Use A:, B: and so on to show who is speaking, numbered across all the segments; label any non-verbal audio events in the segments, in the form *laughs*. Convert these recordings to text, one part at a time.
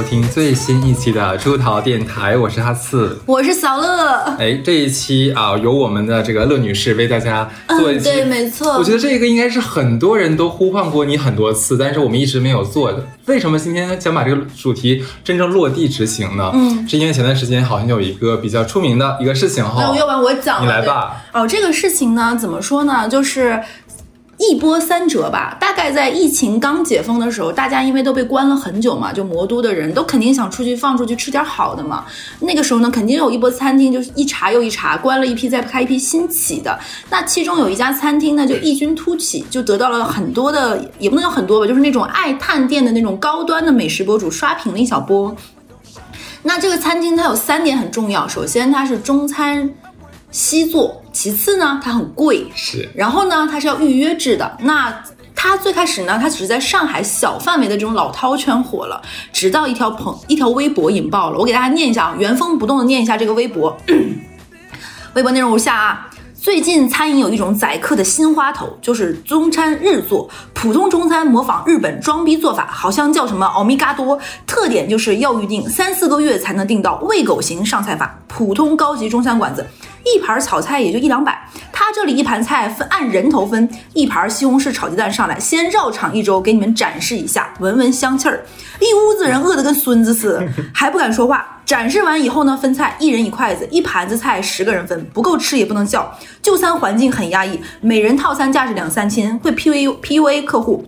A: 收听最新一期的出逃电台，我是哈次，
B: 我是小乐。
A: 哎，这一期啊，由我们的这个乐女士为大家做一期，
B: 对，没错。
A: 我觉得这个应该是很多人都呼唤过你很多次，但是我们一直没有做的。为什么今天想把这个主题真正落地执行呢？嗯，是因为前段时间好像有一个比较出名的一个事情哈。
B: 那要不然我讲，
A: 你来吧。
B: 哦，这个事情呢，怎么说呢？就是。一波三折吧，大概在疫情刚解封的时候，大家因为都被关了很久嘛，就魔都的人都肯定想出去放出去吃点好的嘛。那个时候呢，肯定有一波餐厅就是一茬又一茬，关了一批再开一批新起的。那其中有一家餐厅呢，就异军突起，就得到了很多的，也不能叫很多吧，就是那种爱探店的那种高端的美食博主刷屏了一小波。那这个餐厅它有三点很重要，首先它是中餐。西座，其次呢，它很贵，
A: 是，
B: 然后呢，它是要预约制的。那它最开始呢，它只是在上海小范围的这种老饕圈火了，直到一条朋一条微博引爆了。我给大家念一下啊，原封不动的念一下这个微博，*clears throat* 微博内容如下啊。最近餐饮有一种宰客的新花头，就是中餐日做。普通中餐模仿日本装逼做法，好像叫什么奥米伽多，特点就是要预定三四个月才能订到喂狗型上菜法。普通高级中餐馆子，一盘炒菜也就一两百，他这里一盘菜分按人头分，一盘西红柿炒鸡蛋上来，先绕场一周给你们展示一下，闻闻香气儿。一屋子人饿得跟孙子似的，还不敢说话。展示完以后呢，分菜，一人一筷子，一盘子菜，十个人分，不够吃也不能叫。就餐环境很压抑，每人套餐价是两三千，会 P U P U A 客户。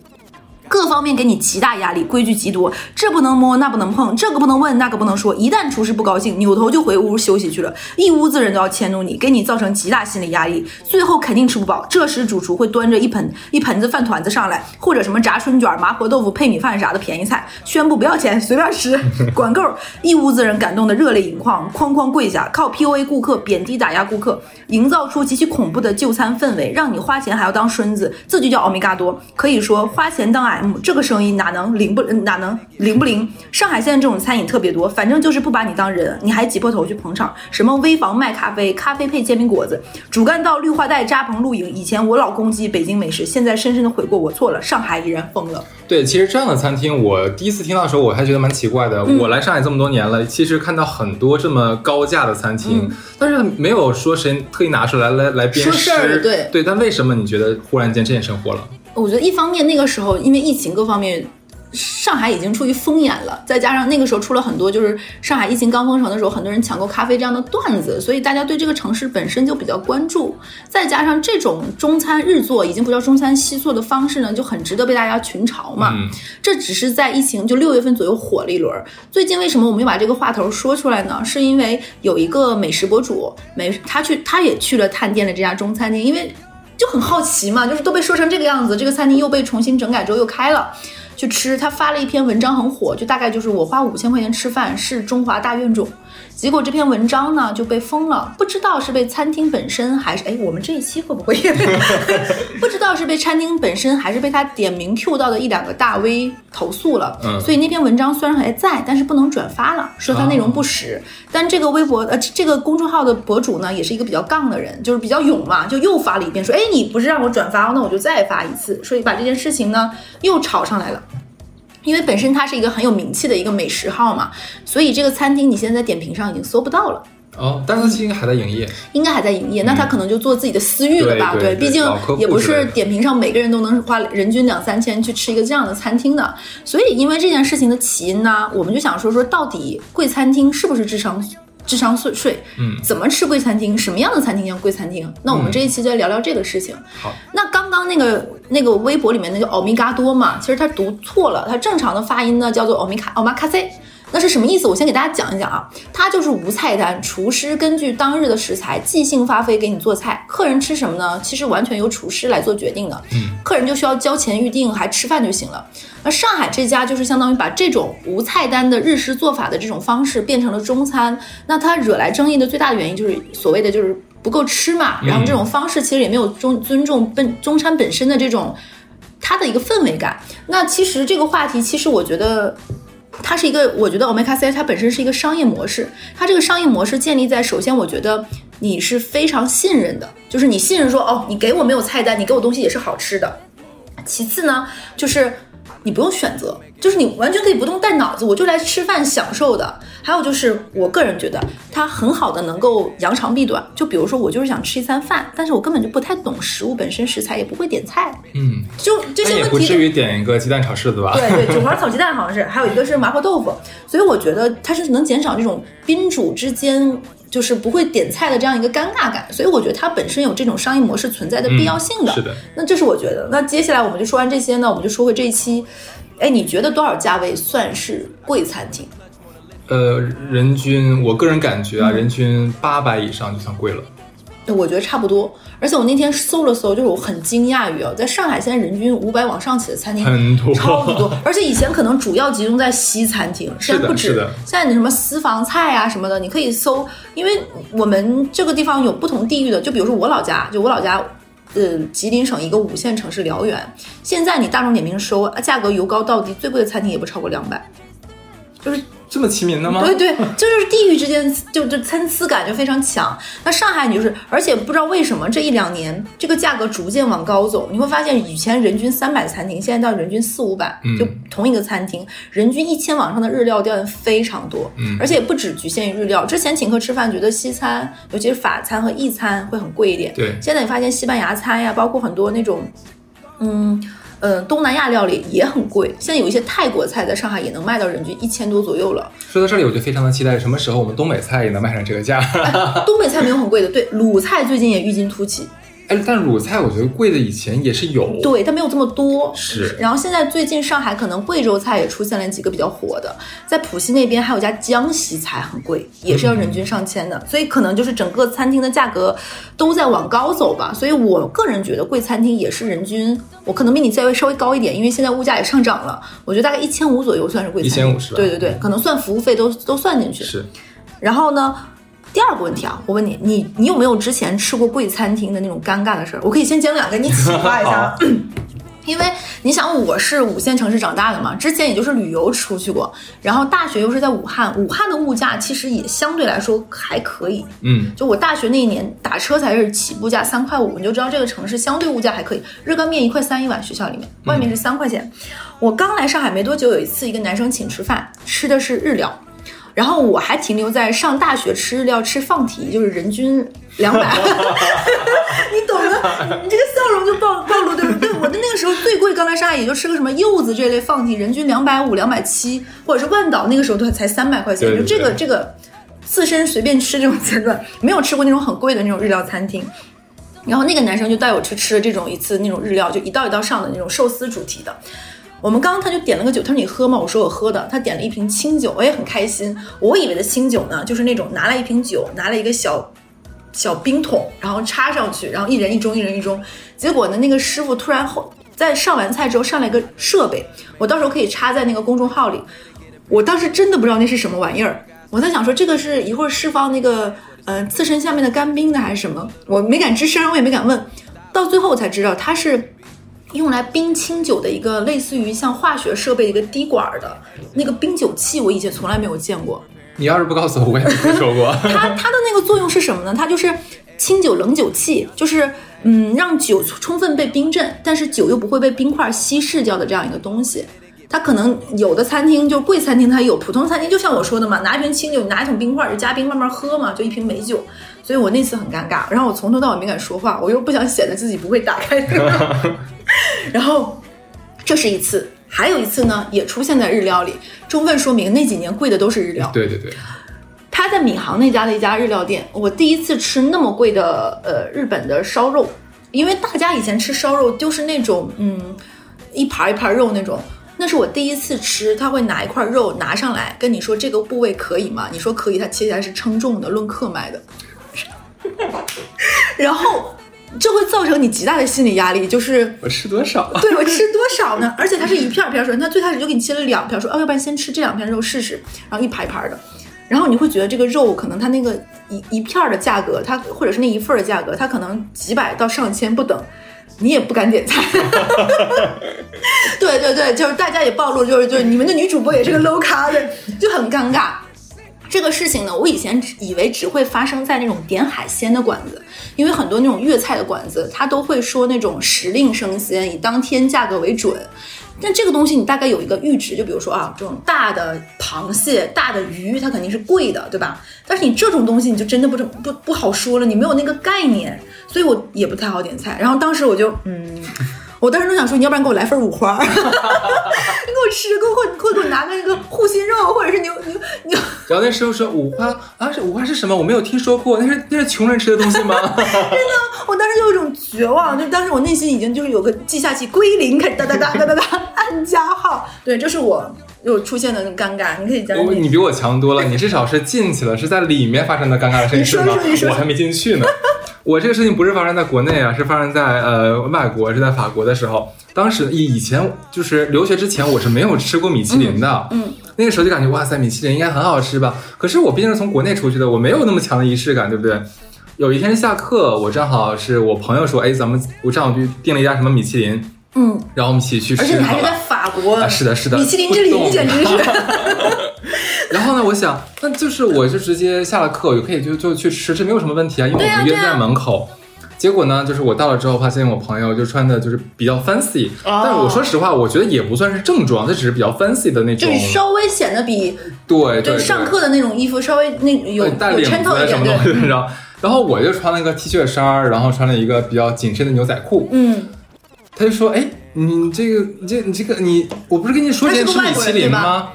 B: 各方面给你极大压力，规矩极多，这不能摸，那不能碰，这个不能问，那个不能说。一旦厨师不高兴，扭头就回屋休息去了，一屋子人都要迁怒你，给你造成极大心理压力，最后肯定吃不饱。这时主厨会端着一盆一盆子饭团子上来，或者什么炸春卷、麻婆豆腐配米饭啥的便宜菜，宣布不要钱，随便吃，*laughs* 管够。一屋子人感动的热泪盈眶，哐哐跪下，靠 PUA 顾客，贬低打压顾客，营造出极其恐怖的就餐氛围，让你花钱还要当孙子，这就叫奥米伽多。可以说花钱当 M。这个生意哪能灵不哪能灵不灵？上海现在这种餐饮特别多，反正就是不把你当人，你还挤破头去捧场。什么危房卖咖啡，咖啡配煎饼果子，主干道绿化带扎棚露营。以前我老攻击北京美食，现在深深的悔过，我错了。上海已然疯了。
A: 对，其实这样的餐厅，我第一次听到的时候，我还觉得蛮奇怪的。我来上海这么多年了，其实看到很多这么高价的餐厅，但是没有说谁特意拿出来来来鞭尸。
B: 对
A: 对，但为什么你觉得忽然间这件事火了？
B: 我觉得一方面那个时候因为疫情各方面，上海已经处于封眼了，再加上那个时候出了很多就是上海疫情刚封城的时候，很多人抢购咖啡这样的段子，所以大家对这个城市本身就比较关注。再加上这种中餐日做已经不叫中餐西做的方式呢，就很值得被大家群嘲嘛。这只是在疫情就六月份左右火了一轮。最近为什么我们又把这个话头说出来呢？是因为有一个美食博主美，他去他也去了探店的这家中餐厅，因为。就很好奇嘛，就是都被说成这个样子，这个餐厅又被重新整改之后又开了，去吃。他发了一篇文章很火，就大概就是我花五千块钱吃饭是中华大怨种。结果这篇文章呢就被封了，不知道是被餐厅本身还是哎，我们这一期会不会 *laughs* 不知道是被餐厅本身还是被他点名 Q 到的一两个大 V 投诉了。嗯，所以那篇文章虽然还在，但是不能转发了，说它内容不实。但这个微博呃这个公众号的博主呢，也是一个比较杠的人，就是比较勇嘛，就又发了一遍，说哎你不是让我转发，那我就再发一次，所以把这件事情呢又吵上来了。因为本身它是一个很有名气的一个美食号嘛，所以这个餐厅你现在在点评上已经搜不到了。
A: 哦，但是它应该还在营业，
B: 应该还在营业。那他可能就做自己的私域了吧？
A: 对，
B: 毕竟也不是点评上每个人都能花人均两三千去吃一个这样的餐厅的。所以因为这件事情的起因呢，我们就想说说到底贵餐厅是不是智商？智商税税，嗯，怎么吃贵餐厅？什么样的餐厅叫贵餐厅？那我们这一期就来聊聊这个事情。
A: 好，
B: 那刚刚那个那个微博里面那个欧米伽多嘛，其实他读错了，他正常的发音呢叫做欧米卡欧玛卡塞。那是什么意思？我先给大家讲一讲啊，它就是无菜单，厨师根据当日的食材即兴发挥给你做菜，客人吃什么呢？其实完全由厨师来做决定的。嗯，客人就需要交钱预定，还吃饭就行了。那上海这家就是相当于把这种无菜单的日式做法的这种方式变成了中餐。那它惹来争议的最大的原因就是所谓的就是不够吃嘛，然后这种方式其实也没有中尊重本中餐本身的这种它的一个氛围感。那其实这个话题，其实我觉得。它是一个，我觉得 Omakase 它本身是一个商业模式，它这个商业模式建立在首先，我觉得你是非常信任的，就是你信任说，哦，你给我没有菜单，你给我东西也是好吃的。其次呢，就是你不用选择，就是你完全可以不动带脑子，我就来吃饭享受的。还有就是，我个人觉得它很好的能够扬长避短。就比如说，我就是想吃一餐饭，但是我根本就不太懂食物本身食材，也不会点菜，
A: 嗯，
B: 就这些问题
A: 不至于点一个鸡蛋炒柿子吧？
B: 对对，*laughs* 韭黄炒鸡蛋好像是，还有一个是麻婆豆腐，所以我觉得它是能减少这种宾主之间就是不会点菜的这样一个尴尬感，所以我觉得它本身有这种商业模式存在的必要性的。
A: 是的，
B: 那这是我觉得。那接下来我们就说完这些呢，我们就说回这一期，哎，你觉得多少价位算是贵餐厅？
A: 呃，人均我个人感觉啊，
B: 嗯
A: 人均八百以上就算贵了。
B: 我觉得差不多，而且我那天搜了搜，就是我很惊讶于啊，在上海现在人均五百往上起的餐厅
A: 很多
B: 超级多，而且以前可能主要集中在西餐厅，现在不止
A: 的。
B: 现在你什么私房菜啊什么的，你可以搜，因为我们这个地方有不同地域的，就比如说我老家，就我老家。呃，吉林省一个五线城市辽源，现在你大众点评搜价格由高到低，最贵的餐厅也不超过两百，就是
A: 这么齐民的吗？
B: 对对，这就是地域之间就就参差感就非常强。那上海你就是，而且不知道为什么这一两年这个价格逐渐往高走，你会发现以前人均三百餐厅，现在到人均四五百，
A: 嗯
B: 就同一个餐厅，人均一千往上的日料店非常多，
A: 嗯
B: 而且也不只局限于日料。之前请客吃饭觉得西餐，尤其是法餐和意餐会很贵一点，
A: 对
B: 现在你发现西班牙餐呀，包括很多那种，嗯。呃，东南亚料理也很贵，现在有一些泰国菜在上海也能卖到人均一千多左右了。
A: 说到这里，我就非常的期待什么时候我们东北菜也能卖上这个价。
B: 东北菜没有很贵的，对，鲁菜最近也郁金突起，
A: 哎，但鲁菜我觉得贵的以前也是有。
B: 对，它没有这么多。
A: 是
B: 然后现在最近上海可能贵州菜也出现了几个比较火的，在浦西那边还有家江西菜很贵，也是要人均上千的，所以可能就是整个餐厅的价格都在往高走吧。所以我个人觉得贵餐厅也是人均，我可能比你价位稍微高一点，因为现在物价也上涨了，我觉得大概一千五左右算是贵餐厅。
A: 1500是吧
B: 对对对，可能算服务费都都算进去。
A: 是，
B: 然后呢，第二个问题啊，我问你，你你有没有之前吃过贵餐厅的那种尴尬的事儿？我可以先讲两个，你启发一下。*clears throat* 因为你想，我是五线城市长大的嘛，之前也就是旅游出去过，然后大学又是在武汉，武汉的物价其实也相对来说还可以。
A: 嗯，
B: 就我大学那一年打车才是起步价三块五，你就知道这个城市相对物价还可以。热干面一块三一碗，学校里面外面是三块钱。我刚来上海没多久，有一次一个男生请吃饭，吃的是日料。然后我还停留在上大学吃日料吃放题，就是人均两百，*laughs* 你懂的，你这个笑容就暴暴露对不对？我的那个时候最贵，刚来上海也就吃个什么柚子这类放题，人均两百五、两百七，或者是万岛那个时候都才三百块钱，
A: 对对
B: 就这个这个自身随便吃这种阶段，没有吃过那种很贵的那种日料餐厅。然后那个男生就带我去吃了这种一次那种日料，就一道一道上的那种寿司主题的。我们刚刚他就点了个酒，他说你喝吗？我说我喝的。他点了一瓶清酒，我也很开心。我以为的清酒呢，就是那种拿来一瓶酒，拿了一个小小冰桶，然后插上去，然后一人一盅，一人一盅。结果呢，那个师傅突然后在上完菜之后上来一个设备，我到时候可以插在那个公众号里。我当时真的不知道那是什么玩意儿，我在想说这个是一会儿释放那个呃刺身下面的干冰的还是什么，我没敢吱声，我也没敢问。到最后我才知道它是用来冰清酒的一个类似于像化学设备的一个滴管儿的那个冰酒器，我以前从来没有见过。
A: 你要是不告诉我，我也没听说过。*laughs*
B: 它它的那个作用是什么呢？它就是清酒冷酒器，就是嗯让酒充分被冰镇，但是酒又不会被冰块稀释掉的这样一个东西。它可能有的餐厅就贵餐厅它有，普通餐厅就像我说的嘛，拿一瓶清酒，你拿一桶冰块就加冰慢慢喝嘛，就一瓶美酒。所以我那次很尴尬，然后我从头到尾没敢说话，我又不想显得自己不会打开这个。*laughs* *laughs* 然后这是一次，还有一次呢，也出现在日料里，充分说明那几年贵的都是日料。
A: 对对对，
B: 他在闵行那家的一家日料店，我第一次吃那么贵的呃日本的烧肉，因为大家以前吃烧肉就是那种嗯一盘一盘肉那种，那是我第一次吃，他会拿一块肉拿上来跟你说这个部位可以吗？你说可以，他切下来是称重的，论克卖的，*laughs* 然后这会造成你极大的心理压力，就是
A: 我吃多少？
B: 对我吃多少呢？而且它是一片儿片儿说，他最开始就给你切了两片儿，说哦，要不然先吃这两片肉试试，然后一排一盘的，然后你会觉得这个肉可能它那个一一片儿的价格，它或者是那一份儿的价格，它可能几百到上千不等，你也不敢点菜。*laughs* 对对对，就是大家也暴露，就是就是你们的女主播也是个 low 咖的，就很尴尬。这个事情呢，我以前以为只会发生在那种点海鲜的馆子，因为很多那种粤菜的馆子，它都会说那种时令生鲜，以当天价格为准。但这个东西你大概有一个阈值，就比如说啊，这种大的螃蟹、大的鱼，它肯定是贵的，对吧？但是你这种东西你就真的不不不好说了，你没有那个概念，所以我也不太好点菜。然后当时我就嗯。我当时都想说，你要不然给我来份五花，*laughs* 你给我吃，给我给我给我拿个那个护心肉，或者是牛牛牛。
A: 然后那师傅说五花啊，这五花是什么？我没有听说过，那是那是穷人吃的东西吗？*laughs* 真
B: 的，我当时就有一种绝望，就当时我内心已经就是有个记下器归零，开始哒哒哒哒哒哒按加号。对，这是我有出现的尴尬，你可以讲。
A: 你比我强多了，你至少是进去了，是在里面发生的尴尬的事情吗？我还没进去呢。我这个事情不是发生在国内啊，是发生在呃外国，是在法国的时候。当时以以前就是留学之前，我是没有吃过米其林的。
B: 嗯，
A: 那个时候就感觉哇塞，米其林应该很好吃吧？可是我毕竟是从国内出去的，我没有那么强的仪式感，对不对？有一天下课，我正好是我朋友说，哎，咱们我正好去订了一家什么米其林。
B: 嗯，
A: 然后我们一起去吃。
B: 而且你还是在法国。
A: 是的，是的。
B: 米其林之林简直是。
A: 然后呢，我想，那就是我就直接下了课，也可以就就去吃，这没有什么问题啊，因为我们约在门口。结果呢，就是我到了之后，发现我朋友就穿的就是比较 fancy，但我说实话，我觉得也不算是正装，它只是比较 fancy 的那种，
B: 就是稍微显得比
A: 对
B: 对上课的那种衣服稍微那有
A: 带领子什么东西，你知道？然后我就穿了一个 T 恤衫，然后穿了一个比较紧身的牛仔裤。
B: 嗯，
A: 他就说：“哎，你这个，你这，你这个，你我不是跟你说今天吃米其林吗？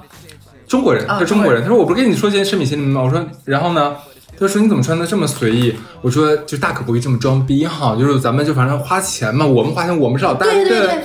A: 中国人，他中国人。他说我不是跟你说今天吃米其林吗？我说，然后呢？”他说：“你怎么穿的这么随意？”我说：“就大可不必这么装逼哈，就是咱们就反正花钱嘛，我们花钱，我们是老大，
B: 对对对。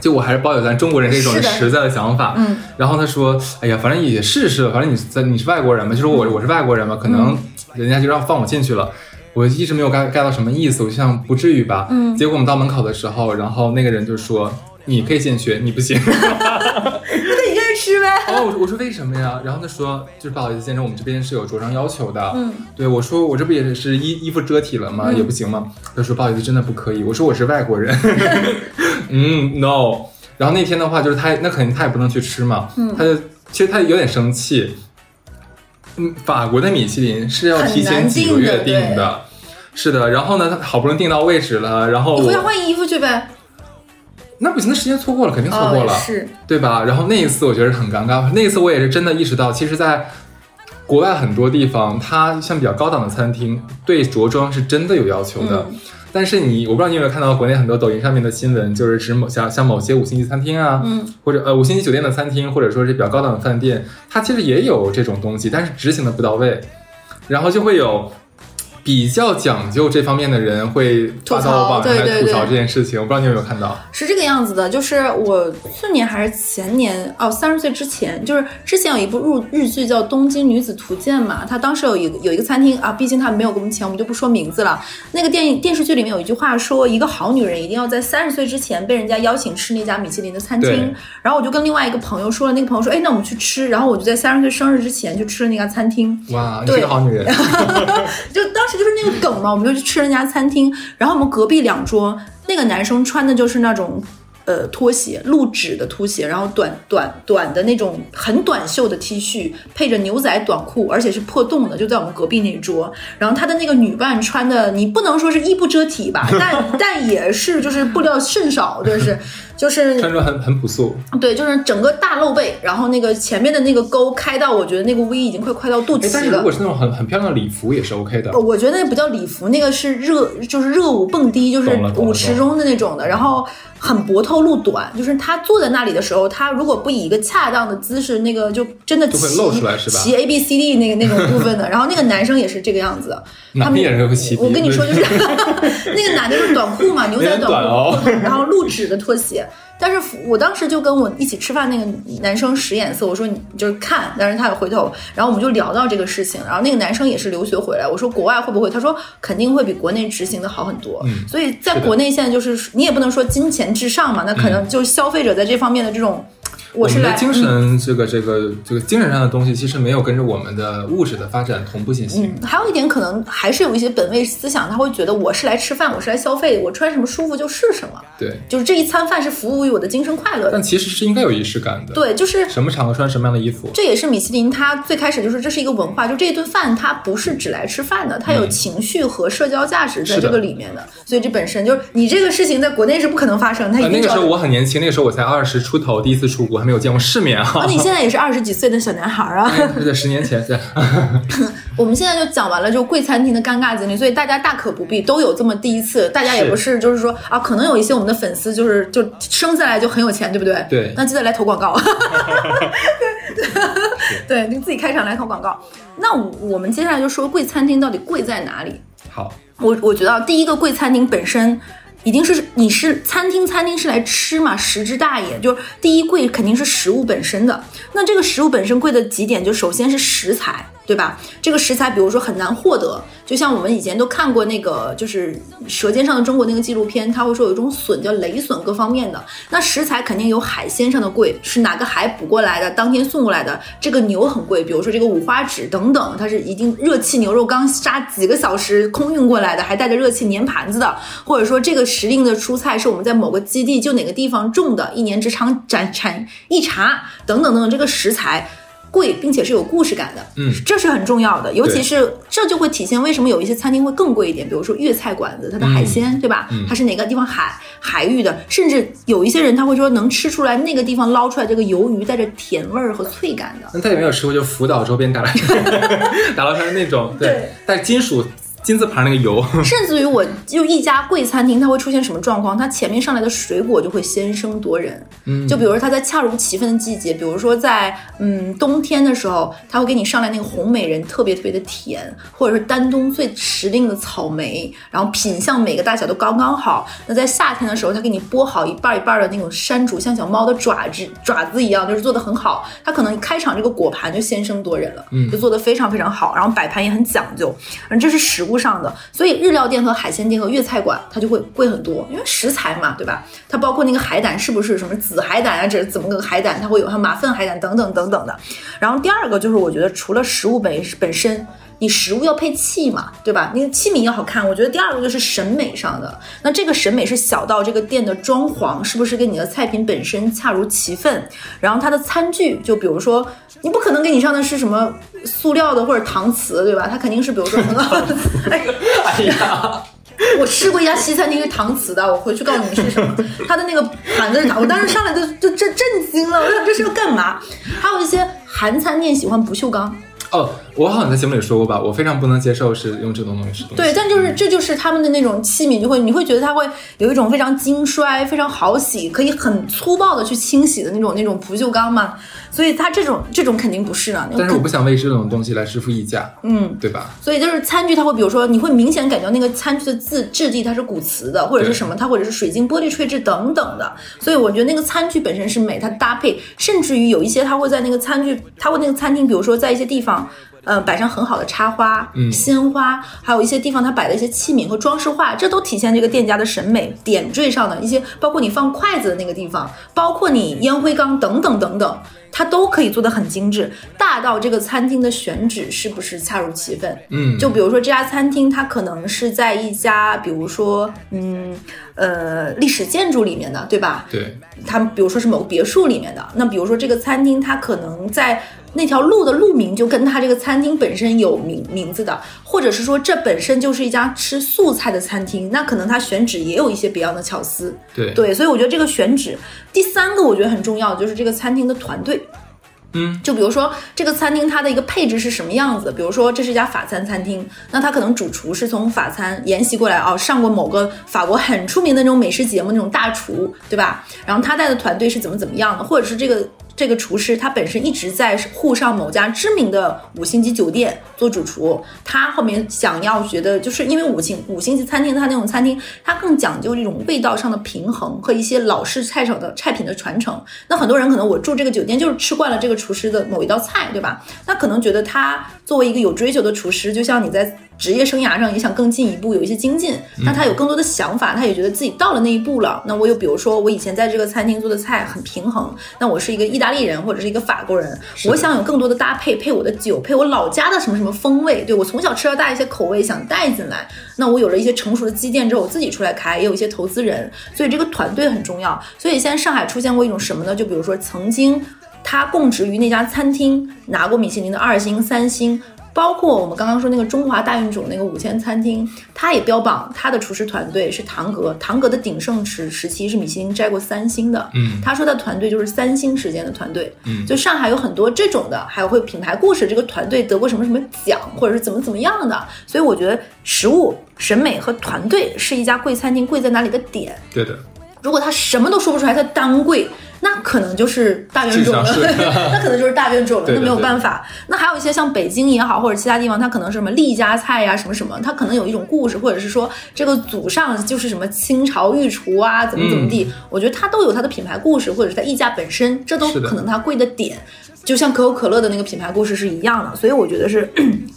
A: 就我还是抱有咱中国人这种实在的想法。
B: 嗯。
A: 然后他说：“哎呀，反正也试试，反正你在你是外国人嘛，就是我我是外国人嘛，可能人家就让放我进去了。我一直没有 get get 到什么意思，我就想不至于吧。
B: 嗯。
A: 结果我们到门口的时候，然后那个人就说：你可以进去，你不行。*laughs* *laughs*
B: 是呗？
A: 哦，我我说为什么呀？然后他说，就是不好意思，先生，我们这边是有着装要求的。
B: 嗯，
A: 对我说，我这不也是衣衣服遮体了吗？也不行吗？他说不好意思，真的不可以。我说我是外国人。*laughs* 嗯，no。然后那天的话，就是他那肯定他也不能去吃嘛。
B: 嗯，
A: 他就其实他有点生气。嗯，法国的米其林是要提前几个月订的。是的，然后呢，他好不容易订到位置了，然后
B: 你回家换衣服去呗。
A: 那不行，那时间错过了，肯定错过了，
B: 是，
A: 对吧？然后那一次我觉得很尴尬，那一次我也是真的意识到，其实，在国外很多地方，它像比较高档的餐厅，对着装是真的有要求的。但是你，我不知道你有没有看到国内很多抖音上面的新闻，就是指某像像某些五星级餐厅啊，
B: 嗯，
A: 或者呃五星级酒店的餐厅，或者说是比较高档的饭店，它其实也有这种东西，但是执行的不到位，然后就会有。比较讲究这方面的人会
B: 吐
A: 槽网上
B: 来
A: 吐槽这件事情，我不知道你有没有看到？
B: 是这个样子的，就是我去年还是前年哦，三十岁之前，就是之前有一部日日剧叫《东京女子图鉴》嘛，它当时有一个有一个餐厅啊，毕竟他没有给我们钱，我们就不说名字了。那个电影电视剧里面有一句话说，一个好女人一定要在三十岁之前被人家邀请吃那家米其林的餐厅。然后我就跟另外一个朋友说了，那个朋友说，哎，那我们去吃。然后我就在三十岁生日之前就吃了那家餐厅。
A: 哇，你是个好女人。*laughs*
B: 就当时。就是那个梗嘛，我们就去吃人家餐厅，然后我们隔壁两桌那个男生穿的就是那种呃拖鞋，露趾的拖鞋，然后短短短的那种很短袖的 T 恤，配着牛仔短裤，而且是破洞的，就在我们隔壁那一桌。然后他的那个女伴穿的，你不能说是衣不遮体吧，但 *laughs* 但也是就是布料甚少，就是。就是
A: 穿着很很朴素，
B: 对，就是整个大露背，然后那个前面的那个沟开到，我觉得那个 V 已经快快到肚脐了。
A: 但是如果是那种很很漂亮的礼服也是 OK 的。
B: 我觉得那不叫礼服，那个是热，就是热舞蹦迪，就是舞池中的那种的，然后。很薄透露短，就是他坐在那里的时候，他如果不以一个恰当的姿势，那个就真的
A: 就会露出来，是吧？
B: 骑 A B C D 那个 *laughs* 那种部分的。然后那个男生也是这个样子，他们
A: 也是会骑。
B: 我跟你说，就是 *laughs* 那个男的是短裤嘛，*laughs* 牛仔短裤，然后露趾的拖鞋。但是我当时就跟我一起吃饭那个男生使眼色，我说你就是看，但是他也回头，然后我们就聊到这个事情，然后那个男生也是留学回来，我说国外会不会？他说肯定会比国内执行的好很多。
A: 嗯，
B: 所以在国内现在就是你也不能说金钱至上嘛，那可能就是消费者在这方面的这种。我是来
A: 们的精神这个这个这个精神上的东西，其实没有跟着我们的物质的发展同步进行。
B: 嗯，还有一点可能还是有一些本位思想，他会觉得我是来吃饭，我是来消费，我穿什么舒服就是什么。
A: 对，
B: 就是这一餐饭是服务于我的精神快乐的。
A: 但其实是应该有仪式感的。
B: 对，就是
A: 什么场合穿什么样的衣服。
B: 这也是米其林它最开始就是这是一个文化，就这一顿饭它不是只来吃饭的，它有情绪和社交价值在这个里面的。所以这本身就是你这个事情在国内是不可能发生。它一定、
A: 那个时候我很年轻，那个时候我才二十出头，第一次出国，还没有见过世面啊。
B: 你现在也是二十几岁的小男孩啊？*laughs*
A: 是在十年前。对。*laughs*
B: 我们现在就讲完了，就贵餐厅的尴尬经历，所以大家大可不必都有这么第一次。大家也不是就是说啊，可能有一些我们的粉丝就是就生下来就很有钱，对不对？
A: 对。
B: 那记得来投广告。*laughs* 对，你自己开场来投广告。那我们接下来就说贵餐厅到底贵在哪里？
A: 好，
B: 我我觉得第一个贵餐厅本身一定是你是餐厅，餐厅是来吃嘛，食之大也。就是第一贵肯定是食物本身的。那这个食物本身贵的几点，就首先是食材。对吧？这个食材，比如说很难获得，就像我们以前都看过那个，就是《舌尖上的中国》那个纪录片，他会说有一种笋叫雷笋，各方面的。那食材肯定有海鲜上的贵，是哪个海捕过来的，当天送过来的。这个牛很贵，比如说这个五花趾等等，它是一定热气牛肉刚杀几个小时空运过来的，还带着热气粘盘子的。或者说这个时令的蔬菜是我们在某个基地就哪个地方种的，一年只产产产一茬，等等等等，这个食材。贵，并且是有故事感的，
A: 嗯，
B: 这是很重要的，尤其是这就会体现为什么有一些餐厅会更贵一点，比如说粤菜馆子，它的海鲜，对吧？它是哪个地方海海域的，甚至有一些人他会说能吃出来那个地方捞出来这个鱿鱼带着甜味儿和脆感的。
A: 那他有没有吃过就福岛周边打捞 *laughs* 打捞出来那种，对，带金属。金字旁那个油，*laughs*
B: 甚至于我就一家贵餐厅，它会出现什么状况？它前面上来的水果就会先声夺人。
A: 嗯，
B: 就比如说它在恰如其分的季节，比如说在嗯冬天的时候，它会给你上来那个红美人，特别特别的甜，或者是丹东最时令的草莓，然后品相每个大小都刚刚好。那在夏天的时候，它给你剥好一半一半的那种山竹，像小猫的爪子 *laughs* 爪子一样，就是做的很好。它可能开场这个果盘就先声夺人了，
A: 嗯，
B: 就做的非常非常好，然后摆盘也很讲究。嗯，这是食物。上的，所以日料店和海鲜店和粤菜馆它就会贵很多，因为食材嘛，对吧？它包括那个海胆是不是什么紫海胆啊？这怎么个海胆？它会有它马粪海胆等等等等的。然后第二个就是，我觉得除了食物本本身，你食物要配器嘛，对吧？你的器皿要好看。我觉得第二个就是审美上的，那这个审美是小到这个店的装潢是不是跟你的菜品本身恰如其分？然后它的餐具，就比如说。你不可能给你上的是什么塑料的或者搪瓷，对吧？它肯定是比如说很好的。*laughs*
A: 哎呀，
B: 我吃过一家西餐厅是搪瓷的，我回去告诉你是什么。它的那个盘子是搪，我当时上来就就震震惊了，我想这是要干嘛？还有一些韩餐店喜欢不锈钢。
A: 哦，我好像在节目里说过吧，我非常不能接受是用这种东西吃东西。
B: 对，但就是这就是他们的那种器皿，就会你会觉得它会有一种非常精衰、非常好洗，可以很粗暴的去清洗的那种那种不锈钢嘛。所以它这种这种肯定不是啊。
A: 但是我不想为这种东西来支付溢价，
B: 嗯，
A: 对吧？
B: 所以就是餐具，它会比如说你会明显感觉那个餐具的质质地它是骨瓷的，或者是什么，它或者是水晶玻璃吹制等等的。所以我觉得那个餐具本身是美，它搭配，甚至于有一些它会在那个餐具，它会那个餐厅，比如说在一些地方。呃，摆上很好的插花、鲜花，还有一些地方它摆的一些器皿和装饰画，这都体现这个店家的审美。点缀上的一些，包括你放筷子的那个地方，包括你烟灰缸等等等等，它都可以做的很精致。大到这个餐厅的选址是不是恰如其分？
A: 嗯，
B: 就比如说这家餐厅，它可能是在一家，比如说，嗯，呃，历史建筑里面的，对吧？
A: 对。
B: 它比如说是某个别墅里面的，那比如说这个餐厅，它可能在。那条路的路名就跟他这个餐厅本身有名名字的，或者是说这本身就是一家吃素菜的餐厅，那可能它选址也有一些别样的巧思。
A: 对
B: 对，所以我觉得这个选址，第三个我觉得很重要的就是这个餐厅的团队。就比如说这个餐厅它的一个配置是什么样子？比如说这是一家法餐餐厅，那他可能主厨是从法餐沿袭过来哦，上过某个法国很出名的那种美食节目那种大厨，对吧？然后他带的团队是怎么怎么样的，或者是这个。这个厨师他本身一直在沪上某家知名的五星级酒店做主厨，他后面想要觉得就是因为五星五星级餐厅，他那种餐厅他更讲究这种味道上的平衡和一些老式菜场的菜品的传承。那很多人可能我住这个酒店就是吃惯了这个厨师的某一道菜，对吧？那可能觉得他作为一个有追求的厨师，就像你在。职业生涯上也想更进一步，有一些精进，那他有更多的想法，他也觉得自己到了那一步了。那我又，比如说我以前在这个餐厅做的菜很平衡，那我是一个意大利人或者是一个法国人，我想有更多的搭配，配我的酒，配我老家的什么什么风味，对我从小吃到大一些口味想带进来。那我有了一些成熟的积淀之后，我自己出来开，也有一些投资人，所以这个团队很重要。所以现在上海出现过一种什么呢？就比如说曾经他供职于那家餐厅，拿过米其林的二星、三星。包括我们刚刚说那个中华大运种那个五千餐厅，他也标榜他的厨师团队是唐格，唐格的鼎盛时时期是米其林摘过三星的。
A: 嗯，
B: 他说的团队就是三星时间的团队。嗯，就上海有很多这种的，还有会品牌故事，这个团队得过什么什么奖，或者是怎么怎么样的。所以我觉得食物审美和团队是一家贵餐厅贵在哪里的点。
A: 对的。
B: 如果他什么都说不出来，他单贵。那可能就是大冤种了，*laughs* 那可能就是大冤种了，那没有办法。那还有一些像北京也好，或者其他地方，它可能是什么厉家菜呀，什么什么，它可能有一种故事，或者是说这个祖上就是什么清朝御厨啊，怎么怎么地。我觉得它都有它的品牌故事，或者是它溢价本身，这都可能它贵的点。就像可口可乐的那个品牌故事是一样的，所以我觉得是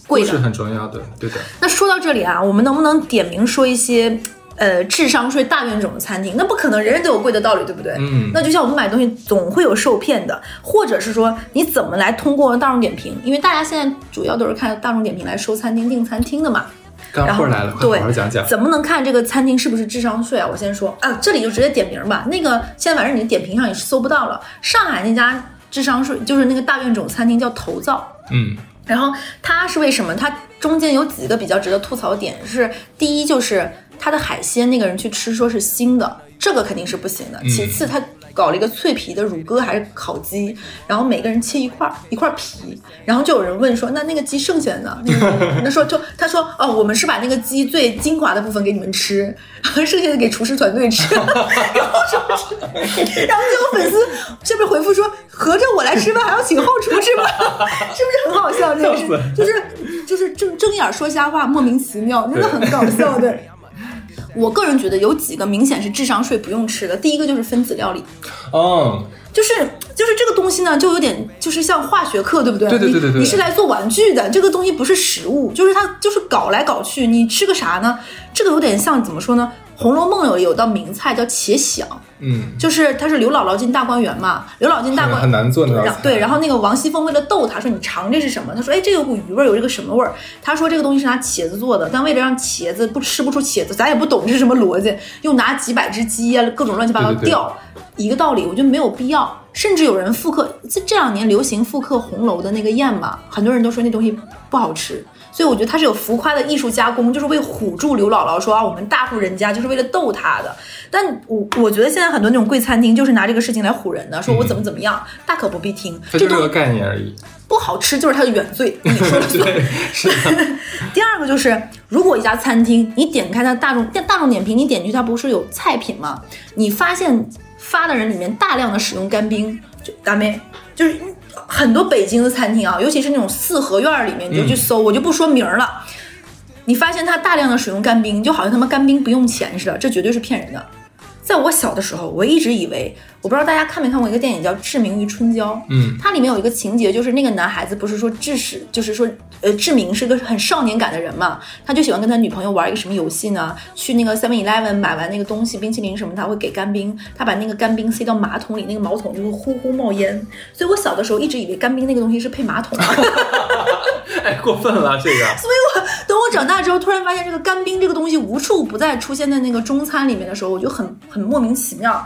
B: 贵的，
A: 是很重要的，对的。
B: 那说到这里啊，我们能不能点名说一些？呃，智商税大冤种的餐厅，那不可能人人都有贵的道理，对不对？
A: 嗯，
B: 那就像我们买东西总会有受骗的，或者是说你怎么来通过大众点评？因为大家现在主要都是看大众点评来收餐厅订餐厅的嘛。
A: 干货来了，对好好讲讲。
B: 怎么能看这个餐厅是不是智商税啊？我先说啊，这里就直接点名吧。那个现在反正你的点评上也是搜不到了。上海那家智商税就是那个大冤种餐厅叫头灶，
A: 嗯，
B: 然后它是为什么？它中间有几个比较值得吐槽点是，第一就是。他的海鲜那个人去吃说是腥的，这个肯定是不行的。其次，他搞了一个脆皮的乳鸽还是烤鸡，然后每个人切一块一块皮，然后就有人问说，那那个鸡剩下的呢？那个 *laughs* 那说就他说哦，我们是把那个鸡最精华的部分给你们吃，*laughs* 剩下的给厨师团队吃。*laughs* 然后说，然后就有粉丝下面回复说，合着我来吃饭还要请后厨吃吗？是不是很好笑？这个是就是就是睁睁眼说瞎话，莫名其妙，真的很搞笑的。我个人觉得有几个明显是智商税不用吃的。第一个就是分子料理，
A: 嗯，
B: 就是就是这个东西呢，就有点就是像化学课，对不对？
A: 对对对对对。
B: 你是来做玩具的，这个东西不是食物，就是它就是搞来搞去，你吃个啥呢？这个有点像怎么说呢？《红楼梦》有有道名菜叫茄想，
A: 嗯，
B: 就是他是刘姥姥进大观园嘛，刘姥姥进大观
A: 很难做那
B: 道对，然后那个王熙凤为了逗他说你尝这是什么？他说哎这有股鱼味，有这个什么味儿？他说这个东西是拿茄子做的，但为了让茄子不吃不出茄子，咱也不懂这是什么逻辑，又拿几百只鸡啊，各种乱七八糟吊，一个道理，我觉得没有必要。甚至有人复刻，这这两年流行复刻红楼的那个宴嘛，很多人都说那东西不好吃。所以我觉得他是有浮夸的艺术加工，就是为唬住刘姥姥，说啊我们大户人家就是为了逗她的。但我我觉得现在很多那种贵餐厅就是拿这个事情来唬人的，*laughs* 说我怎么怎么样，大可不必听。
A: 这是个概念而已。
B: 不好吃就是它的原罪，你说的 *laughs*
A: 对。是。*laughs*
B: 第二个就是，如果一家餐厅你点开它大众大众点评，你点进去它不是有菜品吗？你发现发的人里面大量的使用干冰，就大妹就是。很多北京的餐厅啊，尤其是那种四合院里面，你就去搜，我就不说名了。你发现它大量的使用干冰，就好像他妈干冰不用钱似的，这绝对是骗人的。在我小的时候，我一直以为，我不知道大家看没看过一个电影叫《志明与春娇》。
A: 嗯，
B: 它里面有一个情节，就是那个男孩子不是说志使，就是说，呃，志明是个很少年感的人嘛，他就喜欢跟他女朋友玩一个什么游戏呢？去那个 Seven Eleven 买完那个东西，冰淇淋什么，他会给干冰，他把那个干冰塞到马桶里，那个马桶就会呼呼冒烟。所以我小的时候一直以为干冰那个东西是配马桶。*laughs*
A: 哎，过分了这个。
B: 所以我等我长大之后，突然发现这个干冰这个东西无处不在出现在那个中餐里面的时候，我就很很。莫名其妙，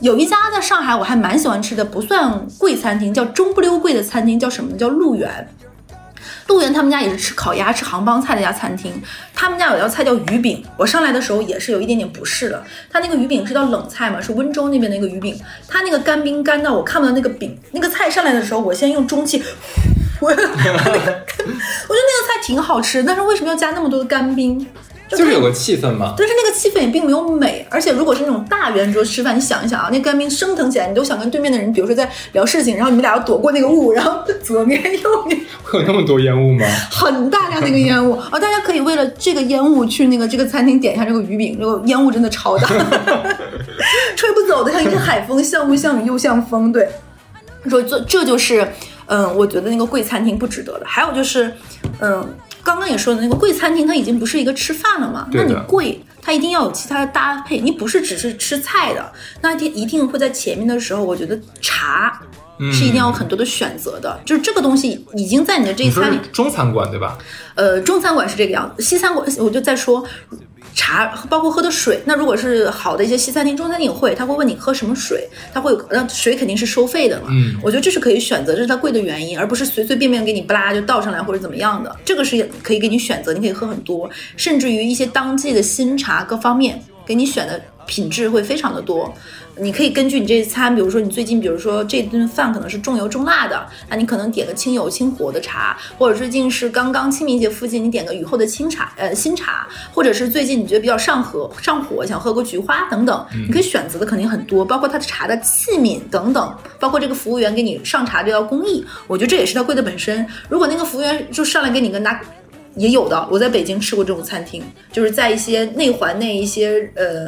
B: 有一家在上海我还蛮喜欢吃的，不算贵餐厅，叫中不溜贵的餐厅，叫什么呢？叫陆源。陆源他们家也是吃烤鸭、吃杭帮菜的一家餐厅。他们家有道菜叫鱼饼，我上来的时候也是有一点点不适的。他那个鱼饼是道冷菜嘛，是温州那边的一个鱼饼。他那个干冰干到我看不到那个饼，那个菜上来的时候，我先用中气，我我觉得那个菜挺好吃，但是为什么要加那么多的干冰？
A: 就是有个气氛嘛，
B: 但是那个气氛也并没有美，而且如果是那种大圆桌吃饭，你想一想啊，那干冰升腾起来，你都想跟对面的人，比如说在聊事情，然后你们俩要躲过那个雾，然后左面右面 *laughs*
A: 会有那么多烟雾吗？*laughs*
B: 很大量的一个烟雾啊！大家可以为了这个烟雾去那个这个餐厅点一下这个鱼饼，这个烟雾真的超大，*laughs* 吹不走的，像一阵海风，像雾像雨又像风。对，说这这就是嗯，我觉得那个贵餐厅不值得的。还有就是嗯。刚刚也说的那个贵餐厅，它已经不是一个吃饭了嘛？那你贵，它一定要有其他的搭配，你不是只是吃菜的，那一定一定会在前面的时候，我觉得茶。是一定要有很多的选择的，就是这个东西已经在你的这一餐里
A: 中餐馆对吧？
B: 呃，中餐馆是这个样子，西餐馆我就在说茶，包括喝的水。那如果是好的一些西餐厅、中餐厅也会，他会问你喝什么水，他会有，那水肯定是收费的嘛。
A: 嗯
B: 我觉得这是可以选择，这是它贵的原因，而不是随随便便给你不拉就倒上来或者怎么样的。这个是可以给你选择，你可以喝很多，甚至于一些当季的新茶各方面给你选的品质会非常的多。你可以根据你这一餐，比如说你最近，比如说这顿饭可能是重油重辣的，那你可能点个清油清火的茶，或者最近是刚刚清明节附近，你点个雨后的清茶，呃新茶，或者是最近你觉得比较上火上火，想喝个菊花等等，你可以选择的肯定很多，包括它的茶的器皿等等，包括这个服务员给你上茶这道工艺，我觉得这也是它贵的本身。如果那个服务员就上来给你个拿。也有的，我在北京吃过这种餐厅，就是在一些内环内一些呃